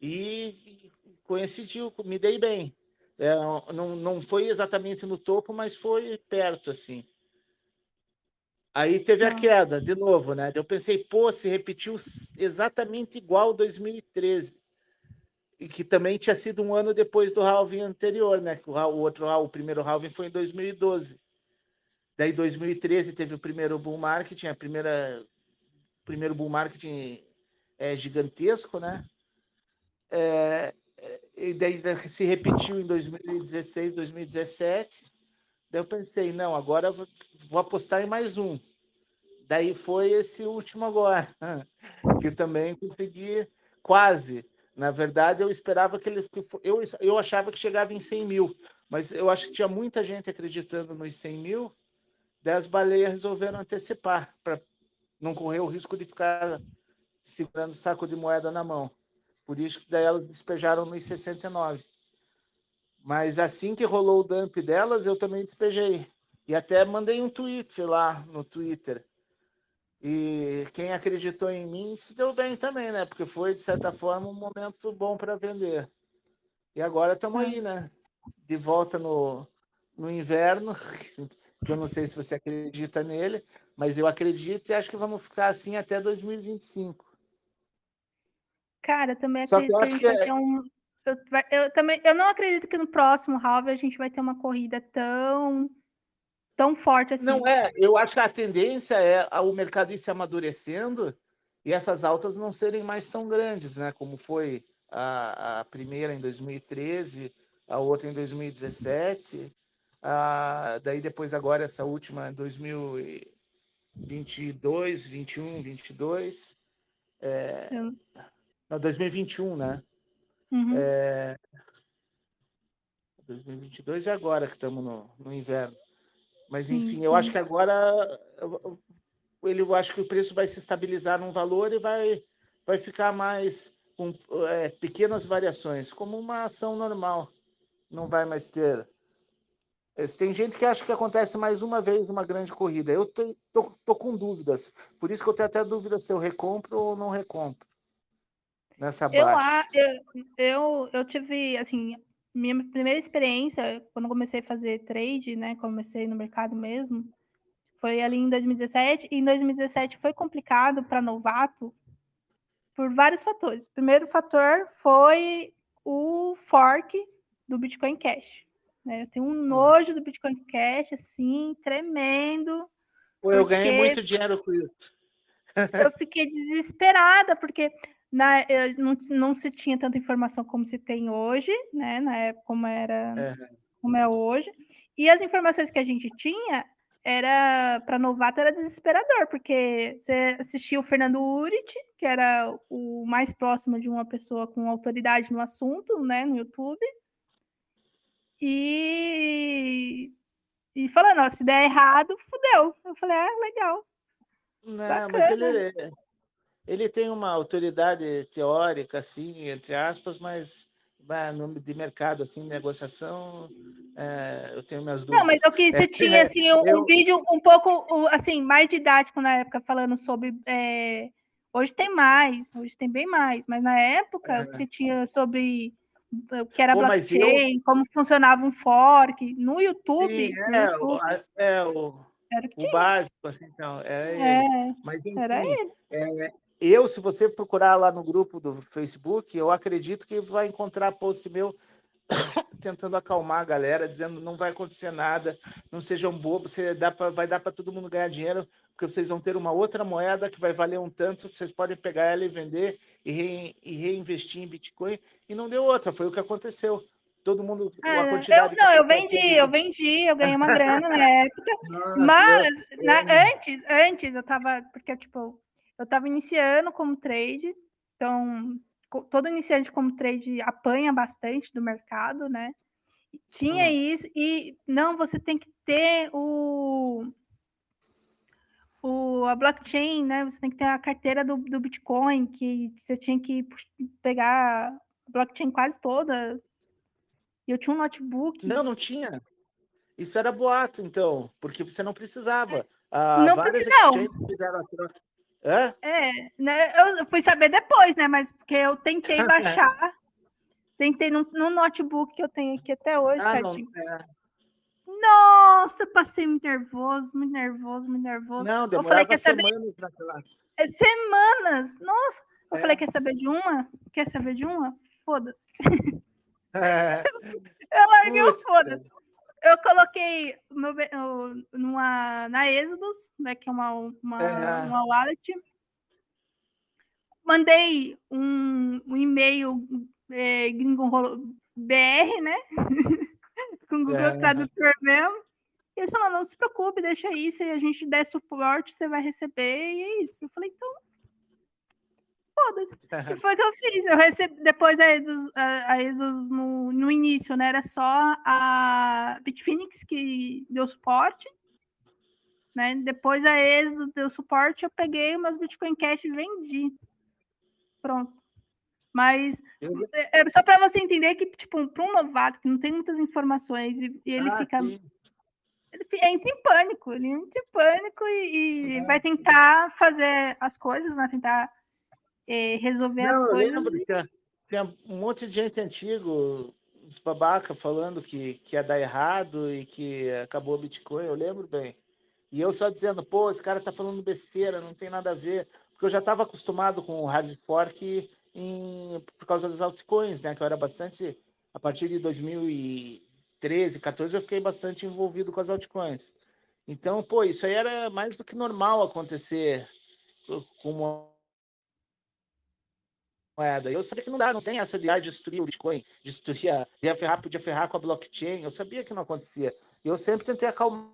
E coincidiu, me dei bem. É, não, não foi exatamente no topo, mas foi perto, assim. Aí teve a queda, de novo, né? Eu pensei, pô, se repetiu exatamente igual 2013. E que também tinha sido um ano depois do halving anterior, né? O, outro, o primeiro halving foi em 2012. Daí 2013 teve o primeiro bull market, a primeira primeiro bull market é gigantesco, né? É, e daí se repetiu em 2016, 2017. Daí eu pensei, não, agora vou apostar em mais um. Daí foi esse último agora, que também consegui quase. Na verdade, eu esperava que ele. Eu, eu achava que chegava em 100 mil, mas eu acho que tinha muita gente acreditando nos 100 mil Daí as baleias resolveram antecipar, para não correr o risco de ficar segurando o saco de moeda na mão. Por isso que daí elas despejaram nos 69. Mas assim que rolou o dump delas, eu também despejei. E até mandei um tweet lá no Twitter. E quem acreditou em mim se deu bem também, né? Porque foi, de certa forma, um momento bom para vender. E agora estamos aí, né? De volta no, no inverno. que eu não sei se você acredita nele, mas eu acredito e acho que vamos ficar assim até 2025. Cara, também acredito que, que, a gente que vai é... ter um. Eu, eu, também, eu não acredito que no próximo halve a gente vai ter uma corrida tão tão forte assim. Não é, eu acho que a tendência é o mercado ir se amadurecendo e essas altas não serem mais tão grandes, né? Como foi a, a primeira em 2013, a outra em 2017. Ah, daí depois agora essa última 2022, 21, 22. É, não, 2021, né? Uhum. É, 2022 é agora que estamos no, no inverno. Mas enfim, sim, sim. eu acho que agora ele, eu acho que o preço vai se estabilizar num valor e vai, vai ficar mais com é, pequenas variações, como uma ação normal. Não vai mais ter tem gente que acha que acontece mais uma vez uma grande corrida. Eu tô, tô, tô, com dúvidas. Por isso que eu tenho até dúvida se eu recompro ou não recompro. Nessa baixa. Eu, eu, eu tive, assim, minha primeira experiência, quando comecei a fazer trade, né? Comecei no mercado mesmo, foi ali em 2017. E em 2017 foi complicado para novato por vários fatores. O primeiro fator foi o fork do Bitcoin Cash. Né? Eu tenho um hum. nojo do Bitcoin Cash, assim, tremendo. Pô, eu ganhei muito dinheiro com isso. eu fiquei desesperada, porque na, não, não se tinha tanta informação como se tem hoje, né? Na época como era é. como é hoje. E as informações que a gente tinha era para novato era desesperador, porque você assistia o Fernando Urit, que era o mais próximo de uma pessoa com autoridade no assunto, né, no YouTube. E, e falando, ó, se der errado, fudeu. Eu falei, ah, legal. Não, Bacana. mas ele, ele tem uma autoridade teórica, assim, entre aspas, mas no de mercado, assim, negociação, é, eu tenho minhas dúvidas. Não, mas eu quis, você é, tinha, assim, um, eu... vídeo um pouco, assim, mais didático na época, falando sobre... É, hoje tem mais, hoje tem bem mais, mas na época é. você tinha sobre o que era Pô, blockchain, eu... como funcionava um fork. No YouTube. Sim, é, no YouTube, o, é o, era o, o básico, assim, então. É, é Mas, enfim, era ele. Eu, se você procurar lá no grupo do Facebook, eu acredito que vai encontrar post meu tentando acalmar a galera, dizendo não vai acontecer nada, não sejam bobos, você dá pra, vai dar para todo mundo ganhar dinheiro, porque vocês vão ter uma outra moeda que vai valer um tanto, vocês podem pegar ela e vender e, re, e reinvestir em Bitcoin, e não deu outra, foi o que aconteceu. Todo mundo. É, eu, não, eu vendi, eu vendi, eu ganhei uma grana na época. Nossa, mas na, antes, antes eu tava. Porque, tipo, eu tava iniciando como trade, então todo iniciante como trade apanha bastante do mercado, né? Tinha isso, e não, você tem que ter o, o, a blockchain, né? Você tem que ter a carteira do, do Bitcoin, que você tinha que pegar a blockchain quase toda. E eu tinha um notebook. Não, não tinha. Isso era boato, então, porque você não precisava. Ah, não precisava. É? é, né? Eu fui saber depois, né? Mas porque eu tentei baixar. tentei no, no, notebook que eu tenho aqui até hoje, ah, não, é. Nossa, passei muito nervoso, muito nervoso, muito nervoso. Não, eu falei, quer saber... semanas naquela... É, semanas! Nossa! Eu é. falei, quer saber de uma? Quer saber de uma? Foda-se. É. eu larguei o foda-se eu coloquei meu, numa, na Exodus, né, que é uma, uma, é. uma wallet. Mandei um, um e-mail é, gringo BR, né? Com o Google é. Tradutor mesmo. E eles falaram, não se preocupe, deixa aí, se a gente der suporte, você vai receber, e é isso. Eu falei, então, foda-se. E foi o que eu fiz. Eu recebi, depois a Exos, a Exos no, no início, né? Era só a Bitfinex que deu suporte. Né? Depois a Exos deu suporte, eu peguei umas Bitcoin Cash e vendi. Pronto. Mas é, é só para você entender que, tipo, para um novato que não tem muitas informações e, e ele ah, fica. Sim. Ele entra em pânico, ele entra em pânico e, e é. vai tentar fazer as coisas, né? Tentar é, resolver Não, as coisas. Tinha, tinha um monte de gente antigo, os babaca, falando que, que ia dar errado e que acabou o Bitcoin, eu lembro bem. E eu só dizendo, pô, esse cara tá falando besteira, não tem nada a ver. Porque eu já estava acostumado com o hard fork em, por causa dos altcoins, né? Que eu era bastante. A partir de 2013, 14, eu fiquei bastante envolvido com as altcoins. Então, pô, isso aí era mais do que normal acontecer com moeda. Eu sabia que não dá, não tem essa de ah, destruir o Bitcoin, destruir, a, ia ferrar, podia ferrar com a blockchain. Eu sabia que não acontecia. E eu sempre tentei acalmar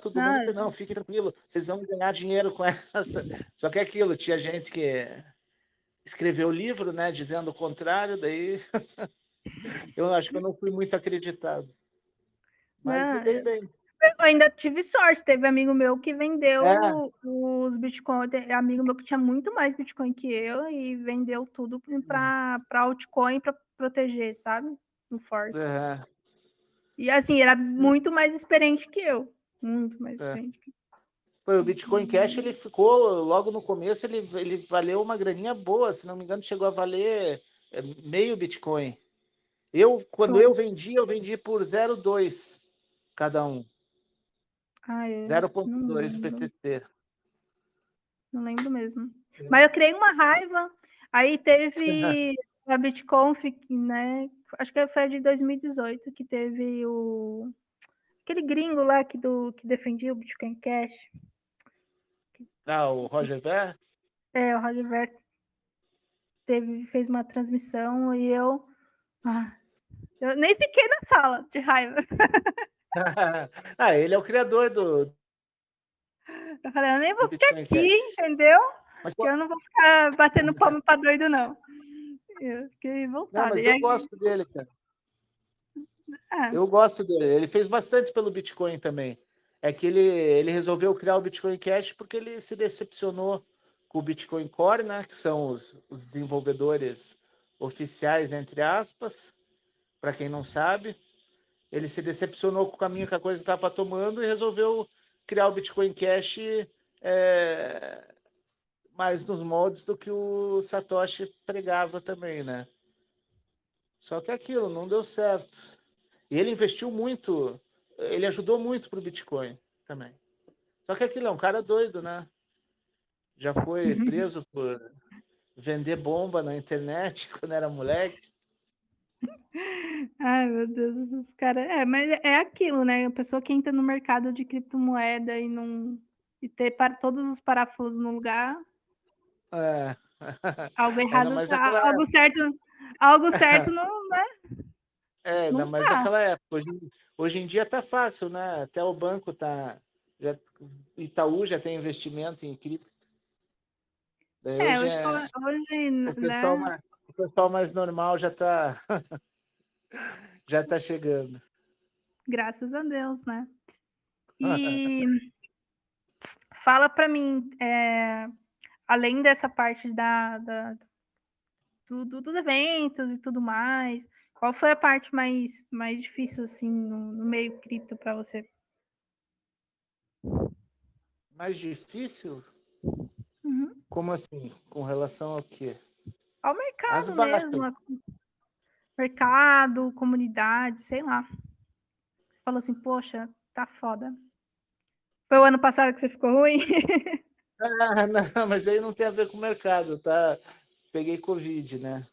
todo mundo. Disse, não, fique tranquilo, vocês vão ganhar dinheiro com essa. Só que é aquilo, tinha gente que escreveu o livro, né, dizendo o contrário, daí eu acho que eu não fui muito acreditado. Mas dei bem. Eu ainda tive sorte, teve amigo meu que vendeu é. os Bitcoin, amigo meu que tinha muito mais Bitcoin que eu e vendeu tudo para uhum. altcoin para proteger, sabe? No Forte. É. E assim, era muito mais experiente que eu. Muito mais é. experiente que Foi, o Bitcoin Cash ele ficou logo no começo, ele, ele valeu uma graninha boa, se não me engano, chegou a valer é, meio Bitcoin. Eu, quando Foi. eu vendi, eu vendi por 0,2 cada um. Ah, 0.2 PTT. Não lembro mesmo. É. Mas eu criei uma raiva. Aí teve a BitConf, né? Acho que foi a de 2018 que teve o aquele gringo lá que, do, que defendia o Bitcoin Cash. Ah, o Roger Ver? É, o Roger Ver teve, fez uma transmissão e eu, ah, eu nem fiquei na sala de raiva. ah, ele é o criador do. Eu falei, eu nem vou ficar aqui, entendeu? Mas, eu não vou ficar batendo palma para doido, não. Eu fiquei voltada. Não, mas eu aí... gosto dele, cara. Ah. Eu gosto dele. Ele fez bastante pelo Bitcoin também. É que ele, ele resolveu criar o Bitcoin Cash porque ele se decepcionou com o Bitcoin Core, né? Que são os, os desenvolvedores oficiais, entre aspas, para quem não sabe ele se decepcionou com o caminho que a coisa estava tomando e resolveu criar o Bitcoin Cash é, mais nos moldes do que o Satoshi pregava também, né? Só que aquilo não deu certo. E ele investiu muito, ele ajudou muito para o Bitcoin também. Só que aquilo é um cara doido, né? Já foi uhum. preso por vender bomba na internet quando era moleque. Ai, meu Deus, os caras. É, mas é aquilo, né? A pessoa que entra no mercado de criptomoeda e não e ter para todos os parafusos no lugar. É. Algo errado, é, aquela... algo certo, algo certo não, né? É, não, não mas tá. naquela época, hoje, hoje em dia tá fácil, né? Até o banco tá já, Itaú já tem investimento em cripto. Daí é, hoje, é, hoje pessoal né? mais, o pessoal mais normal já está já tá chegando. Graças a Deus, né? E fala para mim, é, além dessa parte da, da do, do, dos eventos e tudo mais, qual foi a parte mais, mais difícil assim no, no meio cripto para você? Mais difícil? Uhum. Como assim? Com relação ao quê? Ao mercado mesmo. Mercado, comunidade, sei lá. Você falou assim, poxa, tá foda. Foi o ano passado que você ficou ruim? ah, não, mas aí não tem a ver com o mercado, tá? Peguei Covid, né?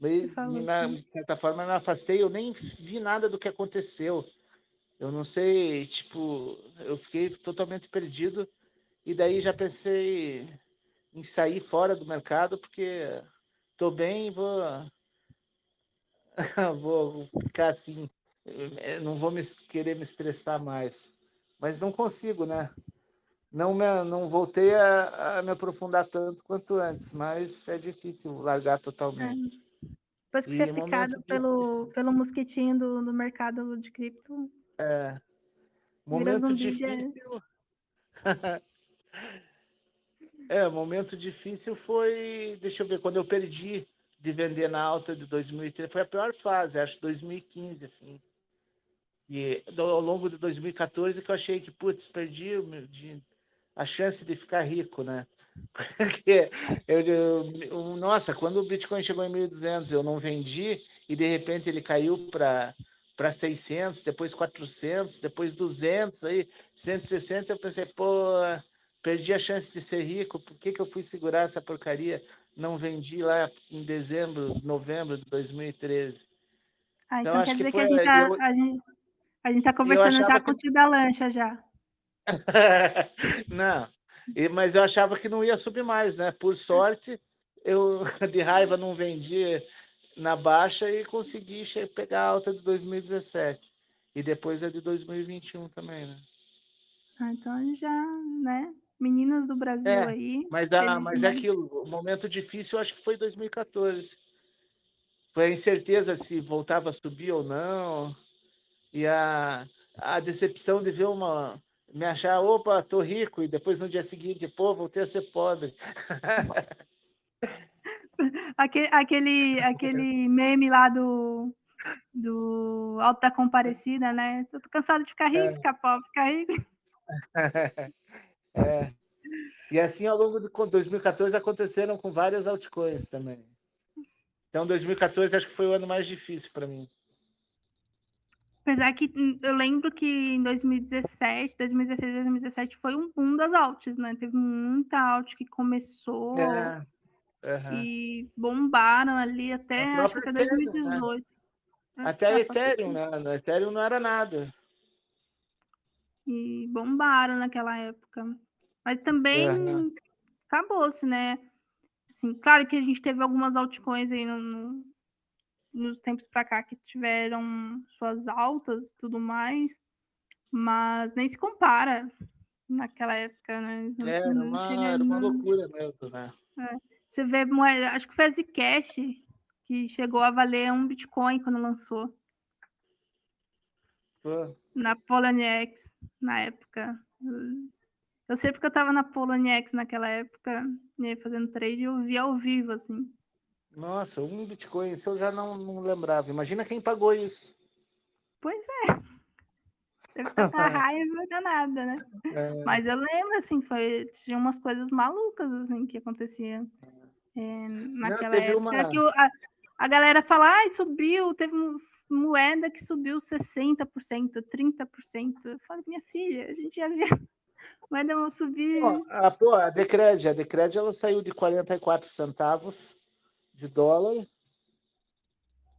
De certa forma, me afastei, eu nem vi nada do que aconteceu. Eu não sei, tipo, eu fiquei totalmente perdido e daí já pensei em sair fora do mercado porque tô bem vou vou ficar assim, não vou me, querer me estressar mais. Mas não consigo, né? Não, me, não voltei a, a me aprofundar tanto quanto antes, mas é difícil largar totalmente. É. Depois que e você é picado pelo, pelo mosquitinho do, do mercado de cripto, é. Momento difícil. é, momento difícil foi, deixa eu ver, quando eu perdi de vender na alta de 2013, foi a pior fase, acho 2015, assim. E ao longo de 2014 que eu achei que, putz, perdi de, a chance de ficar rico, né? Porque eu, eu, nossa, quando o Bitcoin chegou em 1.200, eu não vendi e de repente ele caiu para para 600, depois 400, depois 200, aí 160. Eu pensei, pô, perdi a chance de ser rico, por que, que eu fui segurar essa porcaria? Não vendi lá em dezembro, novembro de 2013. Ah, então, então quer dizer que, que a, gente tá, eu, a, gente, a gente tá conversando já com o tio da lancha já. não, mas eu achava que não ia subir mais, né? Por sorte, eu de raiva não vendi na baixa e consegui pegar a alta de 2017. E depois a de 2021 também, né? Ah, então já, né? Meninas do Brasil é, aí. Mas, ah, mas é aquilo, o momento difícil eu acho que foi 2014. Foi a incerteza se voltava a subir ou não. E a, a decepção de ver uma. Me achar, opa, tô rico, e depois no dia seguinte, pô, voltei a ser pobre. aquele, aquele, aquele meme lá do, do Alto da Comparecida, né? Tô cansado de ficar rico, é. ficar pobre, ficar rico. É. E assim, ao longo de 2014, aconteceram com várias altcoins também. Então, 2014 acho que foi o ano mais difícil para mim. Apesar que hum, eu lembro que em 2017, 2016, 2017 foi um boom das altas, né? Teve muita alt que começou. É. Uhum. E bombaram ali até, acho que até 2018. Né? Até a Ethereum, né? No Ethereum não era nada. E bombaram naquela época. Mas também uhum. acabou-se, né? Assim, claro que a gente teve algumas altcoins aí no, no, nos tempos para cá que tiveram suas altas e tudo mais, mas nem se compara naquela época, né? Não, é, não uma, era uma loucura mesmo, né? É. Você vê moeda, acho que foi a Zcash que chegou a valer um Bitcoin quando lançou. Pô. Na Poloniex, na época. Eu sei porque eu tava na Poloniex naquela época, né, fazendo trade, e eu vi ao vivo, assim. Nossa, um Bitcoin, isso eu já não, não lembrava. Imagina quem pagou isso. Pois é. Deve estar com raiva danada, né? É. Mas eu lembro, assim, foi, tinha umas coisas malucas, assim, que aconteciam. É, naquela época uma... que a, a galera fala, ai, subiu, teve moeda que subiu 60%, 30%. Eu falo, minha filha, a gente já viu moeda subir. Pô, a, pô, a Decred, a Decred ela saiu de 44 centavos de dólar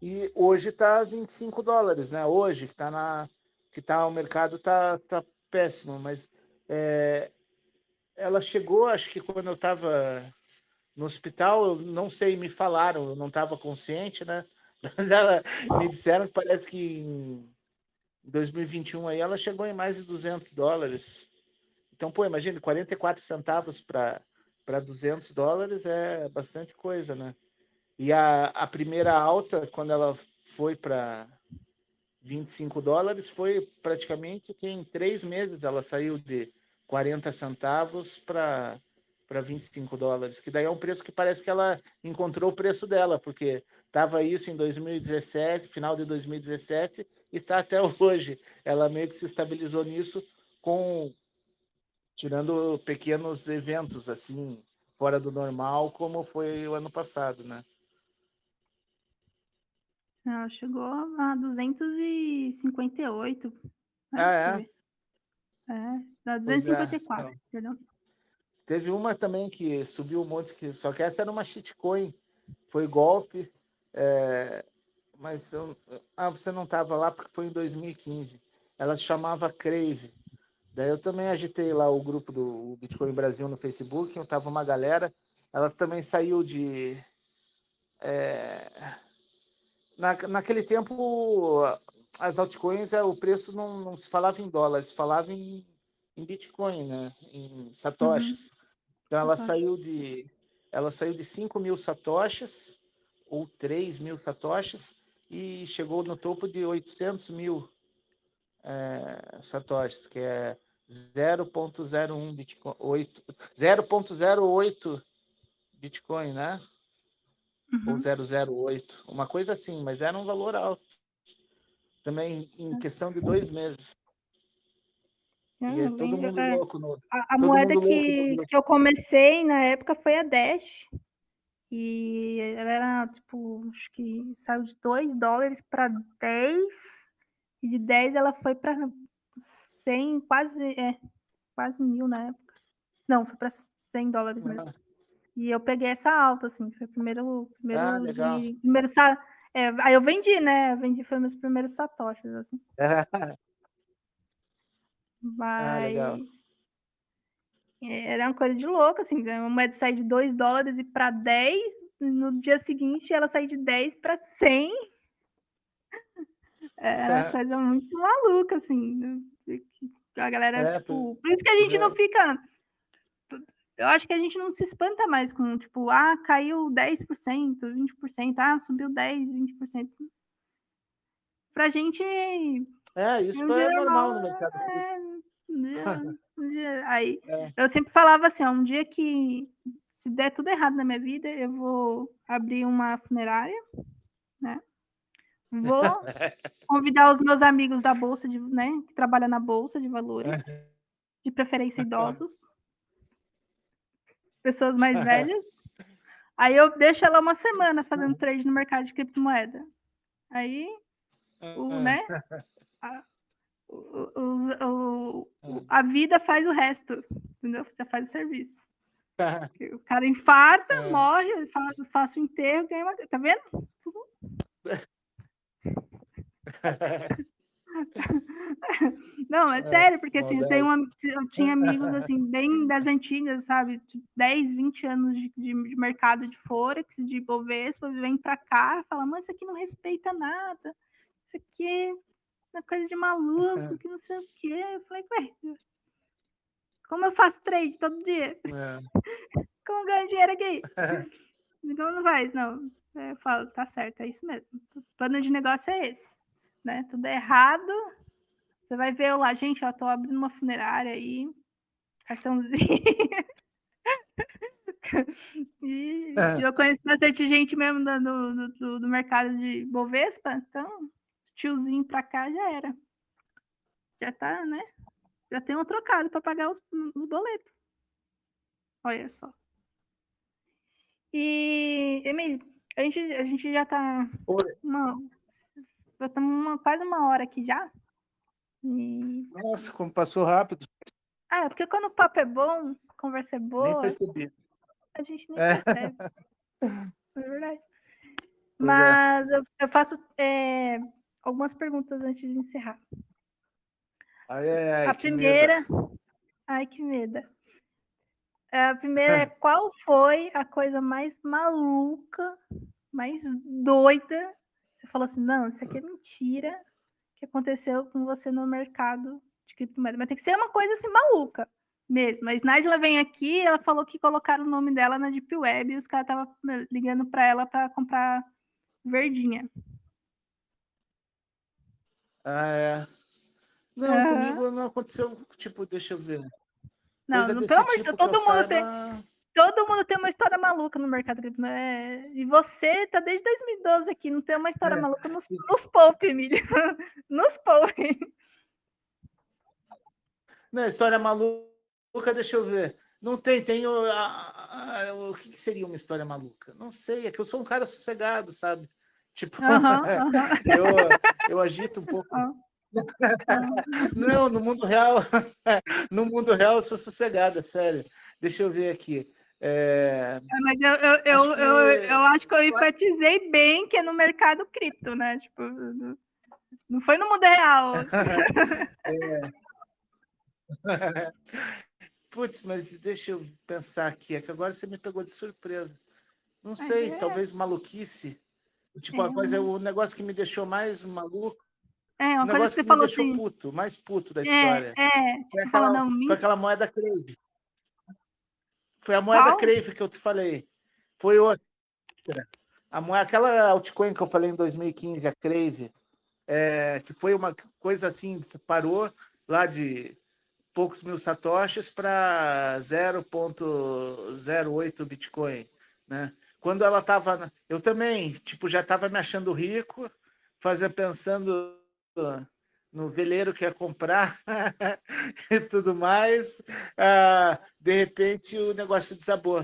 e hoje está 25 dólares, né? Hoje que está na que tá o mercado tá, tá péssimo, mas é, ela chegou, acho que quando eu estava no hospital, eu não sei, me falaram, eu não estava consciente, né? Mas ela me disseram que parece que em 2021 aí ela chegou em mais de 200 dólares. Então, pô, imagine, 44 centavos para 200 dólares é bastante coisa, né? E a, a primeira alta, quando ela foi para 25 dólares, foi praticamente que em três meses ela saiu de 40 centavos para para 25 dólares, que daí é um preço que parece que ela encontrou o preço dela, porque estava isso em 2017, final de 2017, e está até hoje. Ela meio que se estabilizou nisso com tirando pequenos eventos assim fora do normal, como foi o ano passado, né? Ela chegou a 258. Né? Ah, é? É, dá 254, é, perdão. Teve uma também que subiu um monte, que, só que essa era uma shitcoin, foi golpe, é, mas eu, ah, você não estava lá porque foi em 2015. Ela se chamava Crave. Daí eu também agitei lá o grupo do Bitcoin Brasil no Facebook, estava uma galera. Ela também saiu de. É, na, naquele tempo, as altcoins, é, o preço não, não se falava em dólares, se falava em, em Bitcoin, né? em satoshis. Uhum. Então ela uhum. saiu de ela saiu de 5 mil satoshis ou 3 mil satoshis e chegou no topo de 800 mil é, satoshis, que é 0.01 Bitcoin, 0.08 Bitcoin, né? Uhum. Ou 008, uma coisa assim, mas era um valor alto. Também em questão de dois meses. e é todo mundo é, louco no, A, a moeda que, que eu comecei na época foi a Dash. E ela era, tipo, acho que saiu de 2 dólares para 10. E de 10 ela foi para 100, quase, é, quase mil na época. Não, foi para 100 dólares mesmo. Ah. E eu peguei essa alta, assim, foi o primeiro, primeiro ah, legal. De, primeiro é, aí eu vendi, né? Eu vendi foi meus primeiros satoshis, assim. Mas ah, era uma coisa de louco, assim, uma moeda sair de 2 dólares e para 10, no dia seguinte ela sair de 10 para 100. É uma coisa muito maluca, assim. A galera, é, tipo, por isso que a gente não fica eu acho que a gente não se espanta mais com, tipo, ah, caiu 10%, 20%, ah, subiu 10%, 20%. Pra gente. É, isso um é normal no mercado. É, um dia, um dia, aí, é. eu sempre falava assim, ó, um dia que se der tudo errado na minha vida, eu vou abrir uma funerária, né? Vou convidar os meus amigos da bolsa de, né, que trabalham na bolsa de valores, de preferência idosos pessoas mais velhas. Aí eu deixo ela uma semana fazendo trade no mercado de criptomoeda. Aí, o, ah. né? A, o, o, o, a vida faz o resto, entendeu? Já faz o serviço. O cara infarta, é. morre, faço o enterro, ganha uma. Tá vendo? Não, é, é sério, porque assim, eu, tenho uma, eu tinha amigos assim, bem das antigas, sabe? 10, 20 anos de, de, de mercado de Forex, de Bovespa, vem para cá, fala, mas isso aqui não respeita nada, isso aqui é uma coisa de maluco, que não sei o quê. Eu falei, ué, como eu faço trade todo dia? É. Como eu ganho dinheiro aqui? então não faz, não. Eu falo, tá certo, é isso mesmo. O plano de negócio é esse né? Tudo errado. Você vai ver lá, gente, ó, tô abrindo uma funerária aí, cartãozinho. e é. eu conheço bastante gente mesmo do, do, do, mercado de Bovespa, então tiozinho pra cá já era. Já tá, né? Já tem um trocado para pagar os, os boletos. Olha só. E, Emílio, A gente, a gente já tá uma, já uma, quase uma hora aqui já. E... Nossa, como passou rápido. Ah, porque quando o papo é bom, a conversa é boa. Nem percebi. A gente nem é. percebe. é verdade. É. Mas é. eu, eu, faço é, algumas perguntas antes de encerrar. Ai, ai, ai, a primeira. Medo. Ai, que medo. A primeira é qual foi a coisa mais maluca, mais doida? Você falou assim: não, isso aqui é mentira que aconteceu com você no mercado de criptomoeda. Mas tem que ser uma coisa assim maluca mesmo. A Snaisla vem aqui, ela falou que colocaram o nome dela na Deep Web e os caras estavam ligando para ela para comprar verdinha. Ah, é. Não, uhum. comigo não aconteceu, tipo, deixa eu ver. Não, não pelo amor de tipo Deus, todo mundo saiba... tem. Todo mundo tem uma história maluca no mercado cripto. Né? E você tá desde 2012 aqui, não tem uma história é. maluca nos, nos poupe, Emílio. nos poupe. Não, história maluca, deixa eu ver. Não tem, tem o, a, a, o que seria uma história maluca? Não sei, é que eu sou um cara sossegado, sabe? Tipo, eu, eu agito um pouco. Não, no mundo real, no mundo real eu sou sossegada, sério. Deixa eu ver aqui. É... É, mas eu, eu, eu, que... eu, eu, acho que eu enfatizei bem que é no mercado cripto, né? Tipo, não foi no mundo real. é. Putz, mas deixa eu pensar aqui, é que agora você me pegou de surpresa. Não sei, é. talvez maluquice. Tipo, é. coisa, o negócio que me deixou mais maluco. É, uma coisa que você que falou me deixou assim. puto, mais puto da é, história. É, foi, aquela, não, foi aquela moeda Crave. Foi a moeda Qual? Crave que eu te falei. Foi outra. A moeda, aquela altcoin que eu falei em 2015, a Crave, é, que foi uma coisa assim, parou lá de poucos mil satoshis para 0.08 Bitcoin, né? Quando ela estava, eu também, tipo, já estava me achando rico, fazia pensando no veleiro que ia comprar e tudo mais. Ah, de repente o negócio desabou,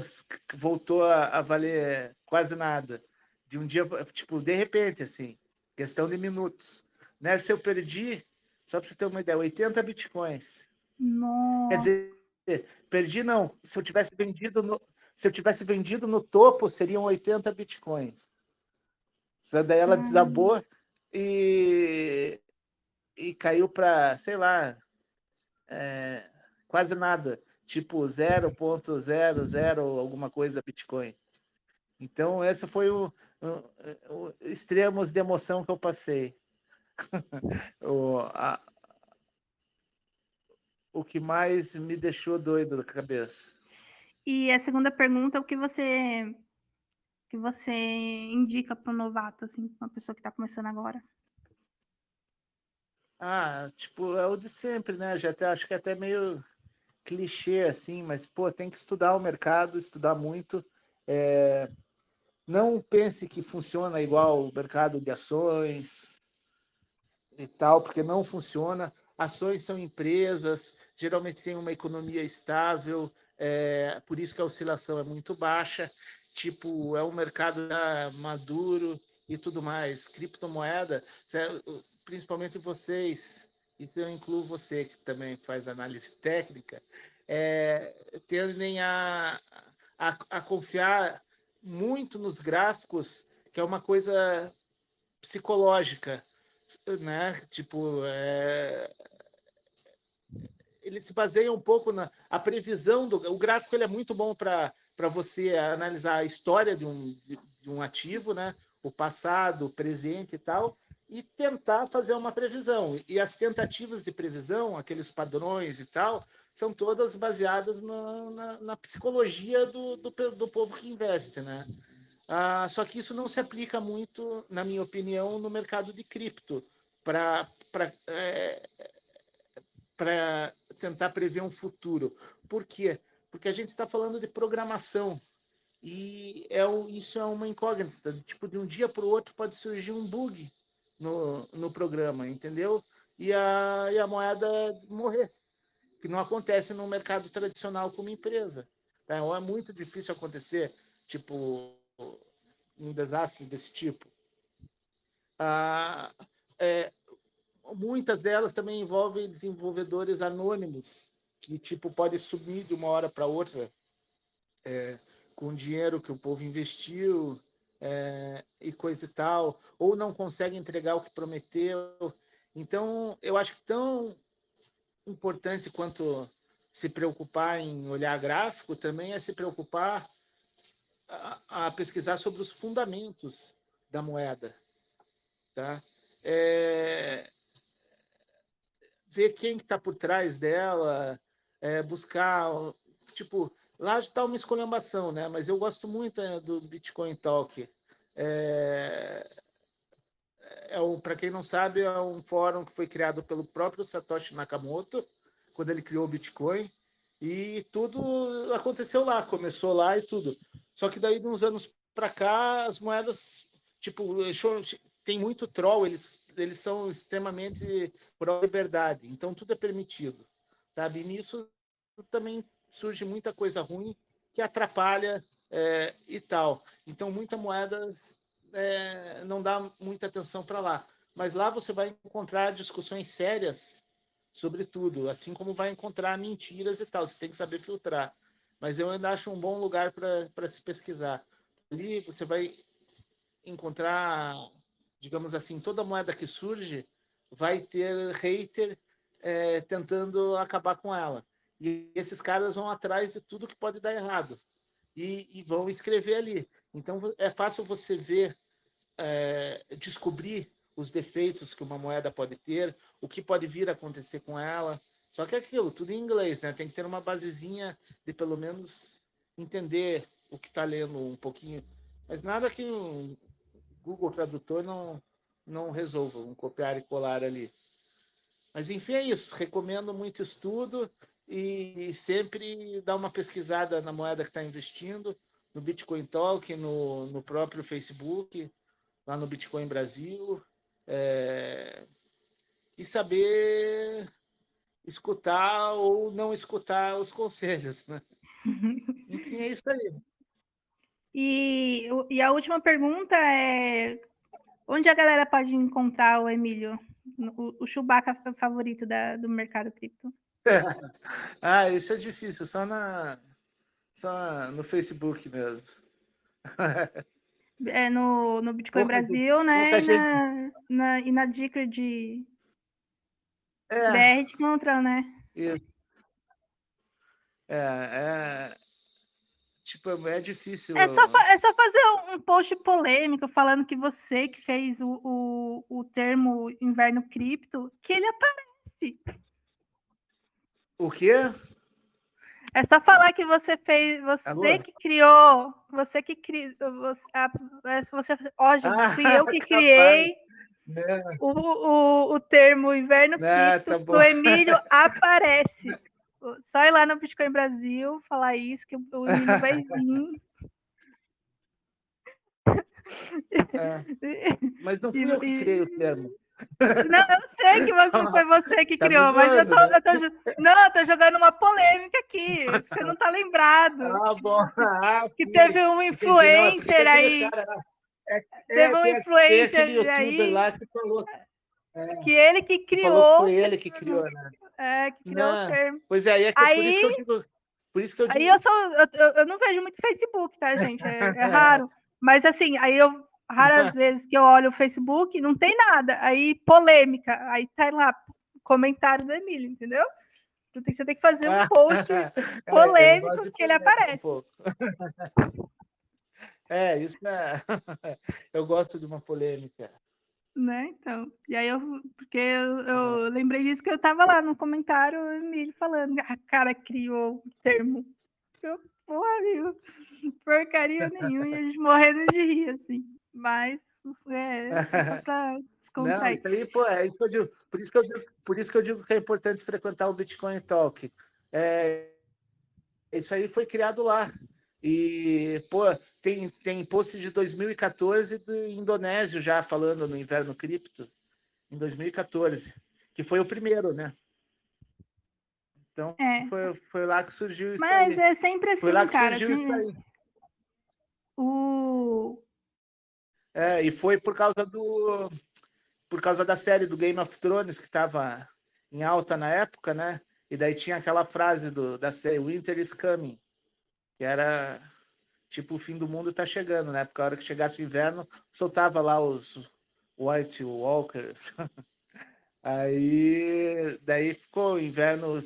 voltou a, a, valer quase nada. De um dia, tipo, de repente, assim, questão de minutos. Né? Se eu perdi, só para você ter uma ideia, 80 bitcoins. Nossa. Quer dizer, perdi não. Se eu tivesse vendido no, se eu tivesse vendido no topo, seriam 80 bitcoins. Só daí ela desabou e, e caiu para, sei lá, é, quase nada, tipo 0.00 alguma coisa Bitcoin. Então, esse foi o, o, o extremos de emoção que eu passei. o, a, o que mais me deixou doido da cabeça. E a segunda pergunta, o que você que você indica para um novato, assim, uma pessoa que está começando agora? Ah, tipo, é o de sempre, né? Já até, acho que é até meio clichê, assim, mas, pô, tem que estudar o mercado, estudar muito. É... Não pense que funciona igual o mercado de ações e tal, porque não funciona. Ações são empresas, geralmente tem uma economia estável, é, por isso que a oscilação é muito baixa. Tipo, é um mercado maduro e tudo mais. Criptomoeda, principalmente vocês, isso eu incluo você que também faz análise técnica, é, tendem a, a, a confiar muito nos gráficos, que é uma coisa psicológica, né? Tipo, é, ele se baseia um pouco na a previsão do o gráfico ele é muito bom para para você analisar a história de um, de um ativo, né? O passado, o presente e tal, e tentar fazer uma previsão. E as tentativas de previsão, aqueles padrões e tal, são todas baseadas na, na, na psicologia do, do, do, povo que investe, né? Ah, só que isso não se aplica muito, na minha opinião, no mercado de cripto. Para é, tentar prever um futuro. Por quê? Porque a gente está falando de programação e é isso é uma incógnita. Tipo, de um dia para o outro pode surgir um bug no, no programa, entendeu? E a, e a moeda morrer, que não acontece no mercado tradicional como empresa. Tá? Ou é muito difícil acontecer, tipo, um desastre desse tipo. Ah, é, muitas delas também envolvem desenvolvedores anônimos, que tipo pode sumir de uma hora para outra é, com dinheiro que o povo investiu é, e coisa e tal, ou não consegue entregar o que prometeu. Então, eu acho que tão importante quanto se preocupar em olhar gráfico também é se preocupar a, a pesquisar sobre os fundamentos da moeda, tá? É, ver quem está por trás dela, é, buscar, tipo, lá está uma escolhambação, né? Mas eu gosto muito é, do Bitcoin Talk. É, é um, para quem não sabe, é um fórum que foi criado pelo próprio Satoshi Nakamoto, quando ele criou o Bitcoin, e tudo aconteceu lá, começou lá e tudo. Só que daí, de uns anos para cá, as moedas, tipo, tem muito troll, eles eles são extremamente pró-liberdade, então tudo é permitido, sabe? E nisso também surge muita coisa ruim que atrapalha é, e tal. Então, muitas moedas é, não dá muita atenção para lá. Mas lá você vai encontrar discussões sérias sobre tudo, assim como vai encontrar mentiras e tal. Você tem que saber filtrar. Mas eu ainda acho um bom lugar para se pesquisar. Ali você vai encontrar digamos assim, toda moeda que surge vai ter hater é, tentando acabar com ela. E esses caras vão atrás de tudo que pode dar errado e, e vão escrever ali. Então é fácil você ver, é, descobrir os defeitos que uma moeda pode ter, o que pode vir a acontecer com ela. Só que é aquilo, tudo em inglês, né? Tem que ter uma basezinha de pelo menos entender o que está lendo um pouquinho. Mas nada que Google Tradutor não, não resolva, um copiar e colar ali. Mas, enfim, é isso. Recomendo muito estudo e sempre dar uma pesquisada na moeda que está investindo, no Bitcoin Talk, no, no próprio Facebook, lá no Bitcoin Brasil, é, e saber escutar ou não escutar os conselhos. Né? Enfim, é isso aí. E, e a última pergunta é: onde a galera pode encontrar o Emílio, o, o Chewbacca favorito da, do mercado cripto? ah, isso é difícil, só, na, só no Facebook mesmo. é no, no Bitcoin pouca, Brasil, né? E na, na, e na dica de é, BR de encontra, né? Isso. É, é, Tipo, é difícil. É só, é só fazer um post polêmico falando que você que fez o, o, o termo inverno cripto, que ele aparece. O quê? É só falar que você fez, você Agora? que criou, você que criou, você, é, você, ó, gente, ah, fui eu que criei o, o, o termo inverno cripto tá do Emílio aparece. Só ir lá no Bitcoin Brasil, falar isso, que o Emílio vai vir. É. Mas não fui e, eu que criei o termo. Não, eu sei que você, foi você que tá criou, mas eu tô, eu tô, não, eu tô jogando uma polêmica aqui, que você não tá lembrado. Ah, bom. Ah, que teve um influencer não, aí. Cara, é, teve é, um influencer aí. Lá que, falou, é, que ele que criou. Foi ele que criou, né? É, que criou não, o termo. Pois é, aí é aí, por isso que eu digo. Por isso que eu digo. Aí eu, sou, eu, eu não vejo muito Facebook, tá, gente? É, é raro. Mas assim, aí eu raras vezes que eu olho o Facebook, não tem nada. Aí polêmica, aí tá lá comentário do Emílio, entendeu? Então você tem que fazer um post é, polêmico que ele aparece. Um é, isso é. eu gosto de uma polêmica. Né, então. E aí eu, porque eu, eu lembrei disso que eu tava lá no comentário, o Emílio falando, a cara criou o termo. Eu, porra, viu? Porcaria nenhuma, e a gente morrendo de rir, assim. Mas é, é só descontrair. Não, isso aí, pô, é isso que eu digo. Por isso que eu digo, por isso que eu digo que é importante frequentar o Bitcoin Talk. É, isso aí foi criado lá. E, pô, tem, tem post de 2014 do Indonésio já falando no Inverno Cripto, em 2014, que foi o primeiro, né? Então, é. foi, foi lá que surgiu isso Mas aí. é sempre assim, foi lá que cara. Surgiu assim, isso aí. O, É, e foi por causa do por causa da série do Game of Thrones que estava em alta na época, né? E daí tinha aquela frase do, da série Winter is coming, que era tipo o fim do mundo está chegando, né? Porque a hora que chegasse o inverno, soltava lá os White Walkers. Aí, daí ficou inverno,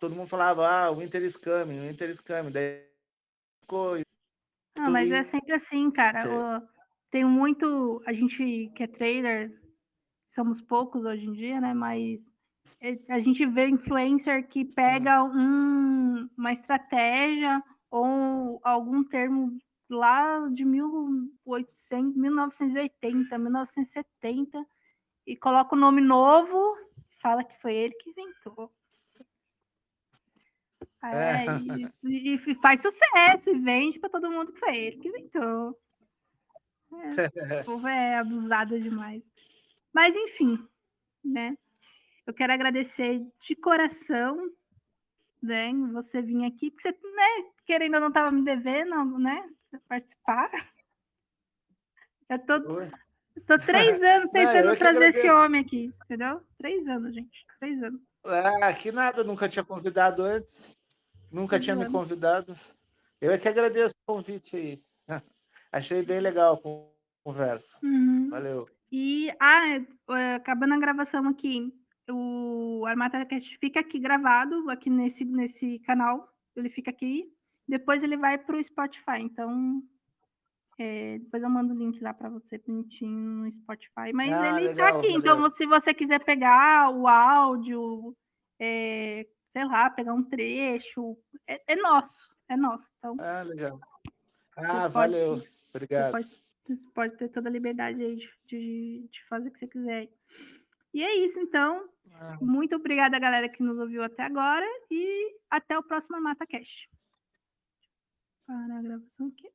todo mundo falava, ah, Winter is coming, Winter is coming. Daí ficou. Não, mas é sempre assim, cara. O, tem muito. A gente que é trailer, somos poucos hoje em dia, né? Mas é, a gente vê influencer que pega um, uma estratégia ou algum termo lá de 1800, 1980, 1970 e coloca o nome novo, fala que foi ele que inventou. É, é. E, e, faz sucesso e vende para todo mundo que foi ele que inventou. É, o povo é abusado demais. Mas enfim, né? Eu quero agradecer de coração, né? Você vir aqui, porque você, né, querendo ou não estava me devendo, né? Participar. Eu tô, tô três anos tentando não, trazer esse homem aqui, entendeu? Três anos, gente. Três anos. Ah, que nada, nunca tinha convidado antes. Nunca tinha me convidado. Eu é que agradeço o convite aí. Achei bem legal a conversa. Uhum. Valeu. E, ah, é, acabando a gravação aqui, o Armata Cast fica aqui gravado, aqui nesse, nesse canal. Ele fica aqui. Depois ele vai para o Spotify. Então, é, depois eu mando o link lá para você bonitinho no Spotify. Mas ah, ele está aqui. Então, se você quiser pegar o áudio, é, sei lá, pegar um trecho, é, é nosso. É nosso. Então, ah, legal. Ah, valeu. Pode, Obrigado. Você pode, você pode, ter toda a liberdade aí de, de, de fazer o que você quiser. E é isso, então. Ah. Muito obrigada, galera, que nos ouviu até agora. E até o próximo Mata Cash. Para a gravação aqui.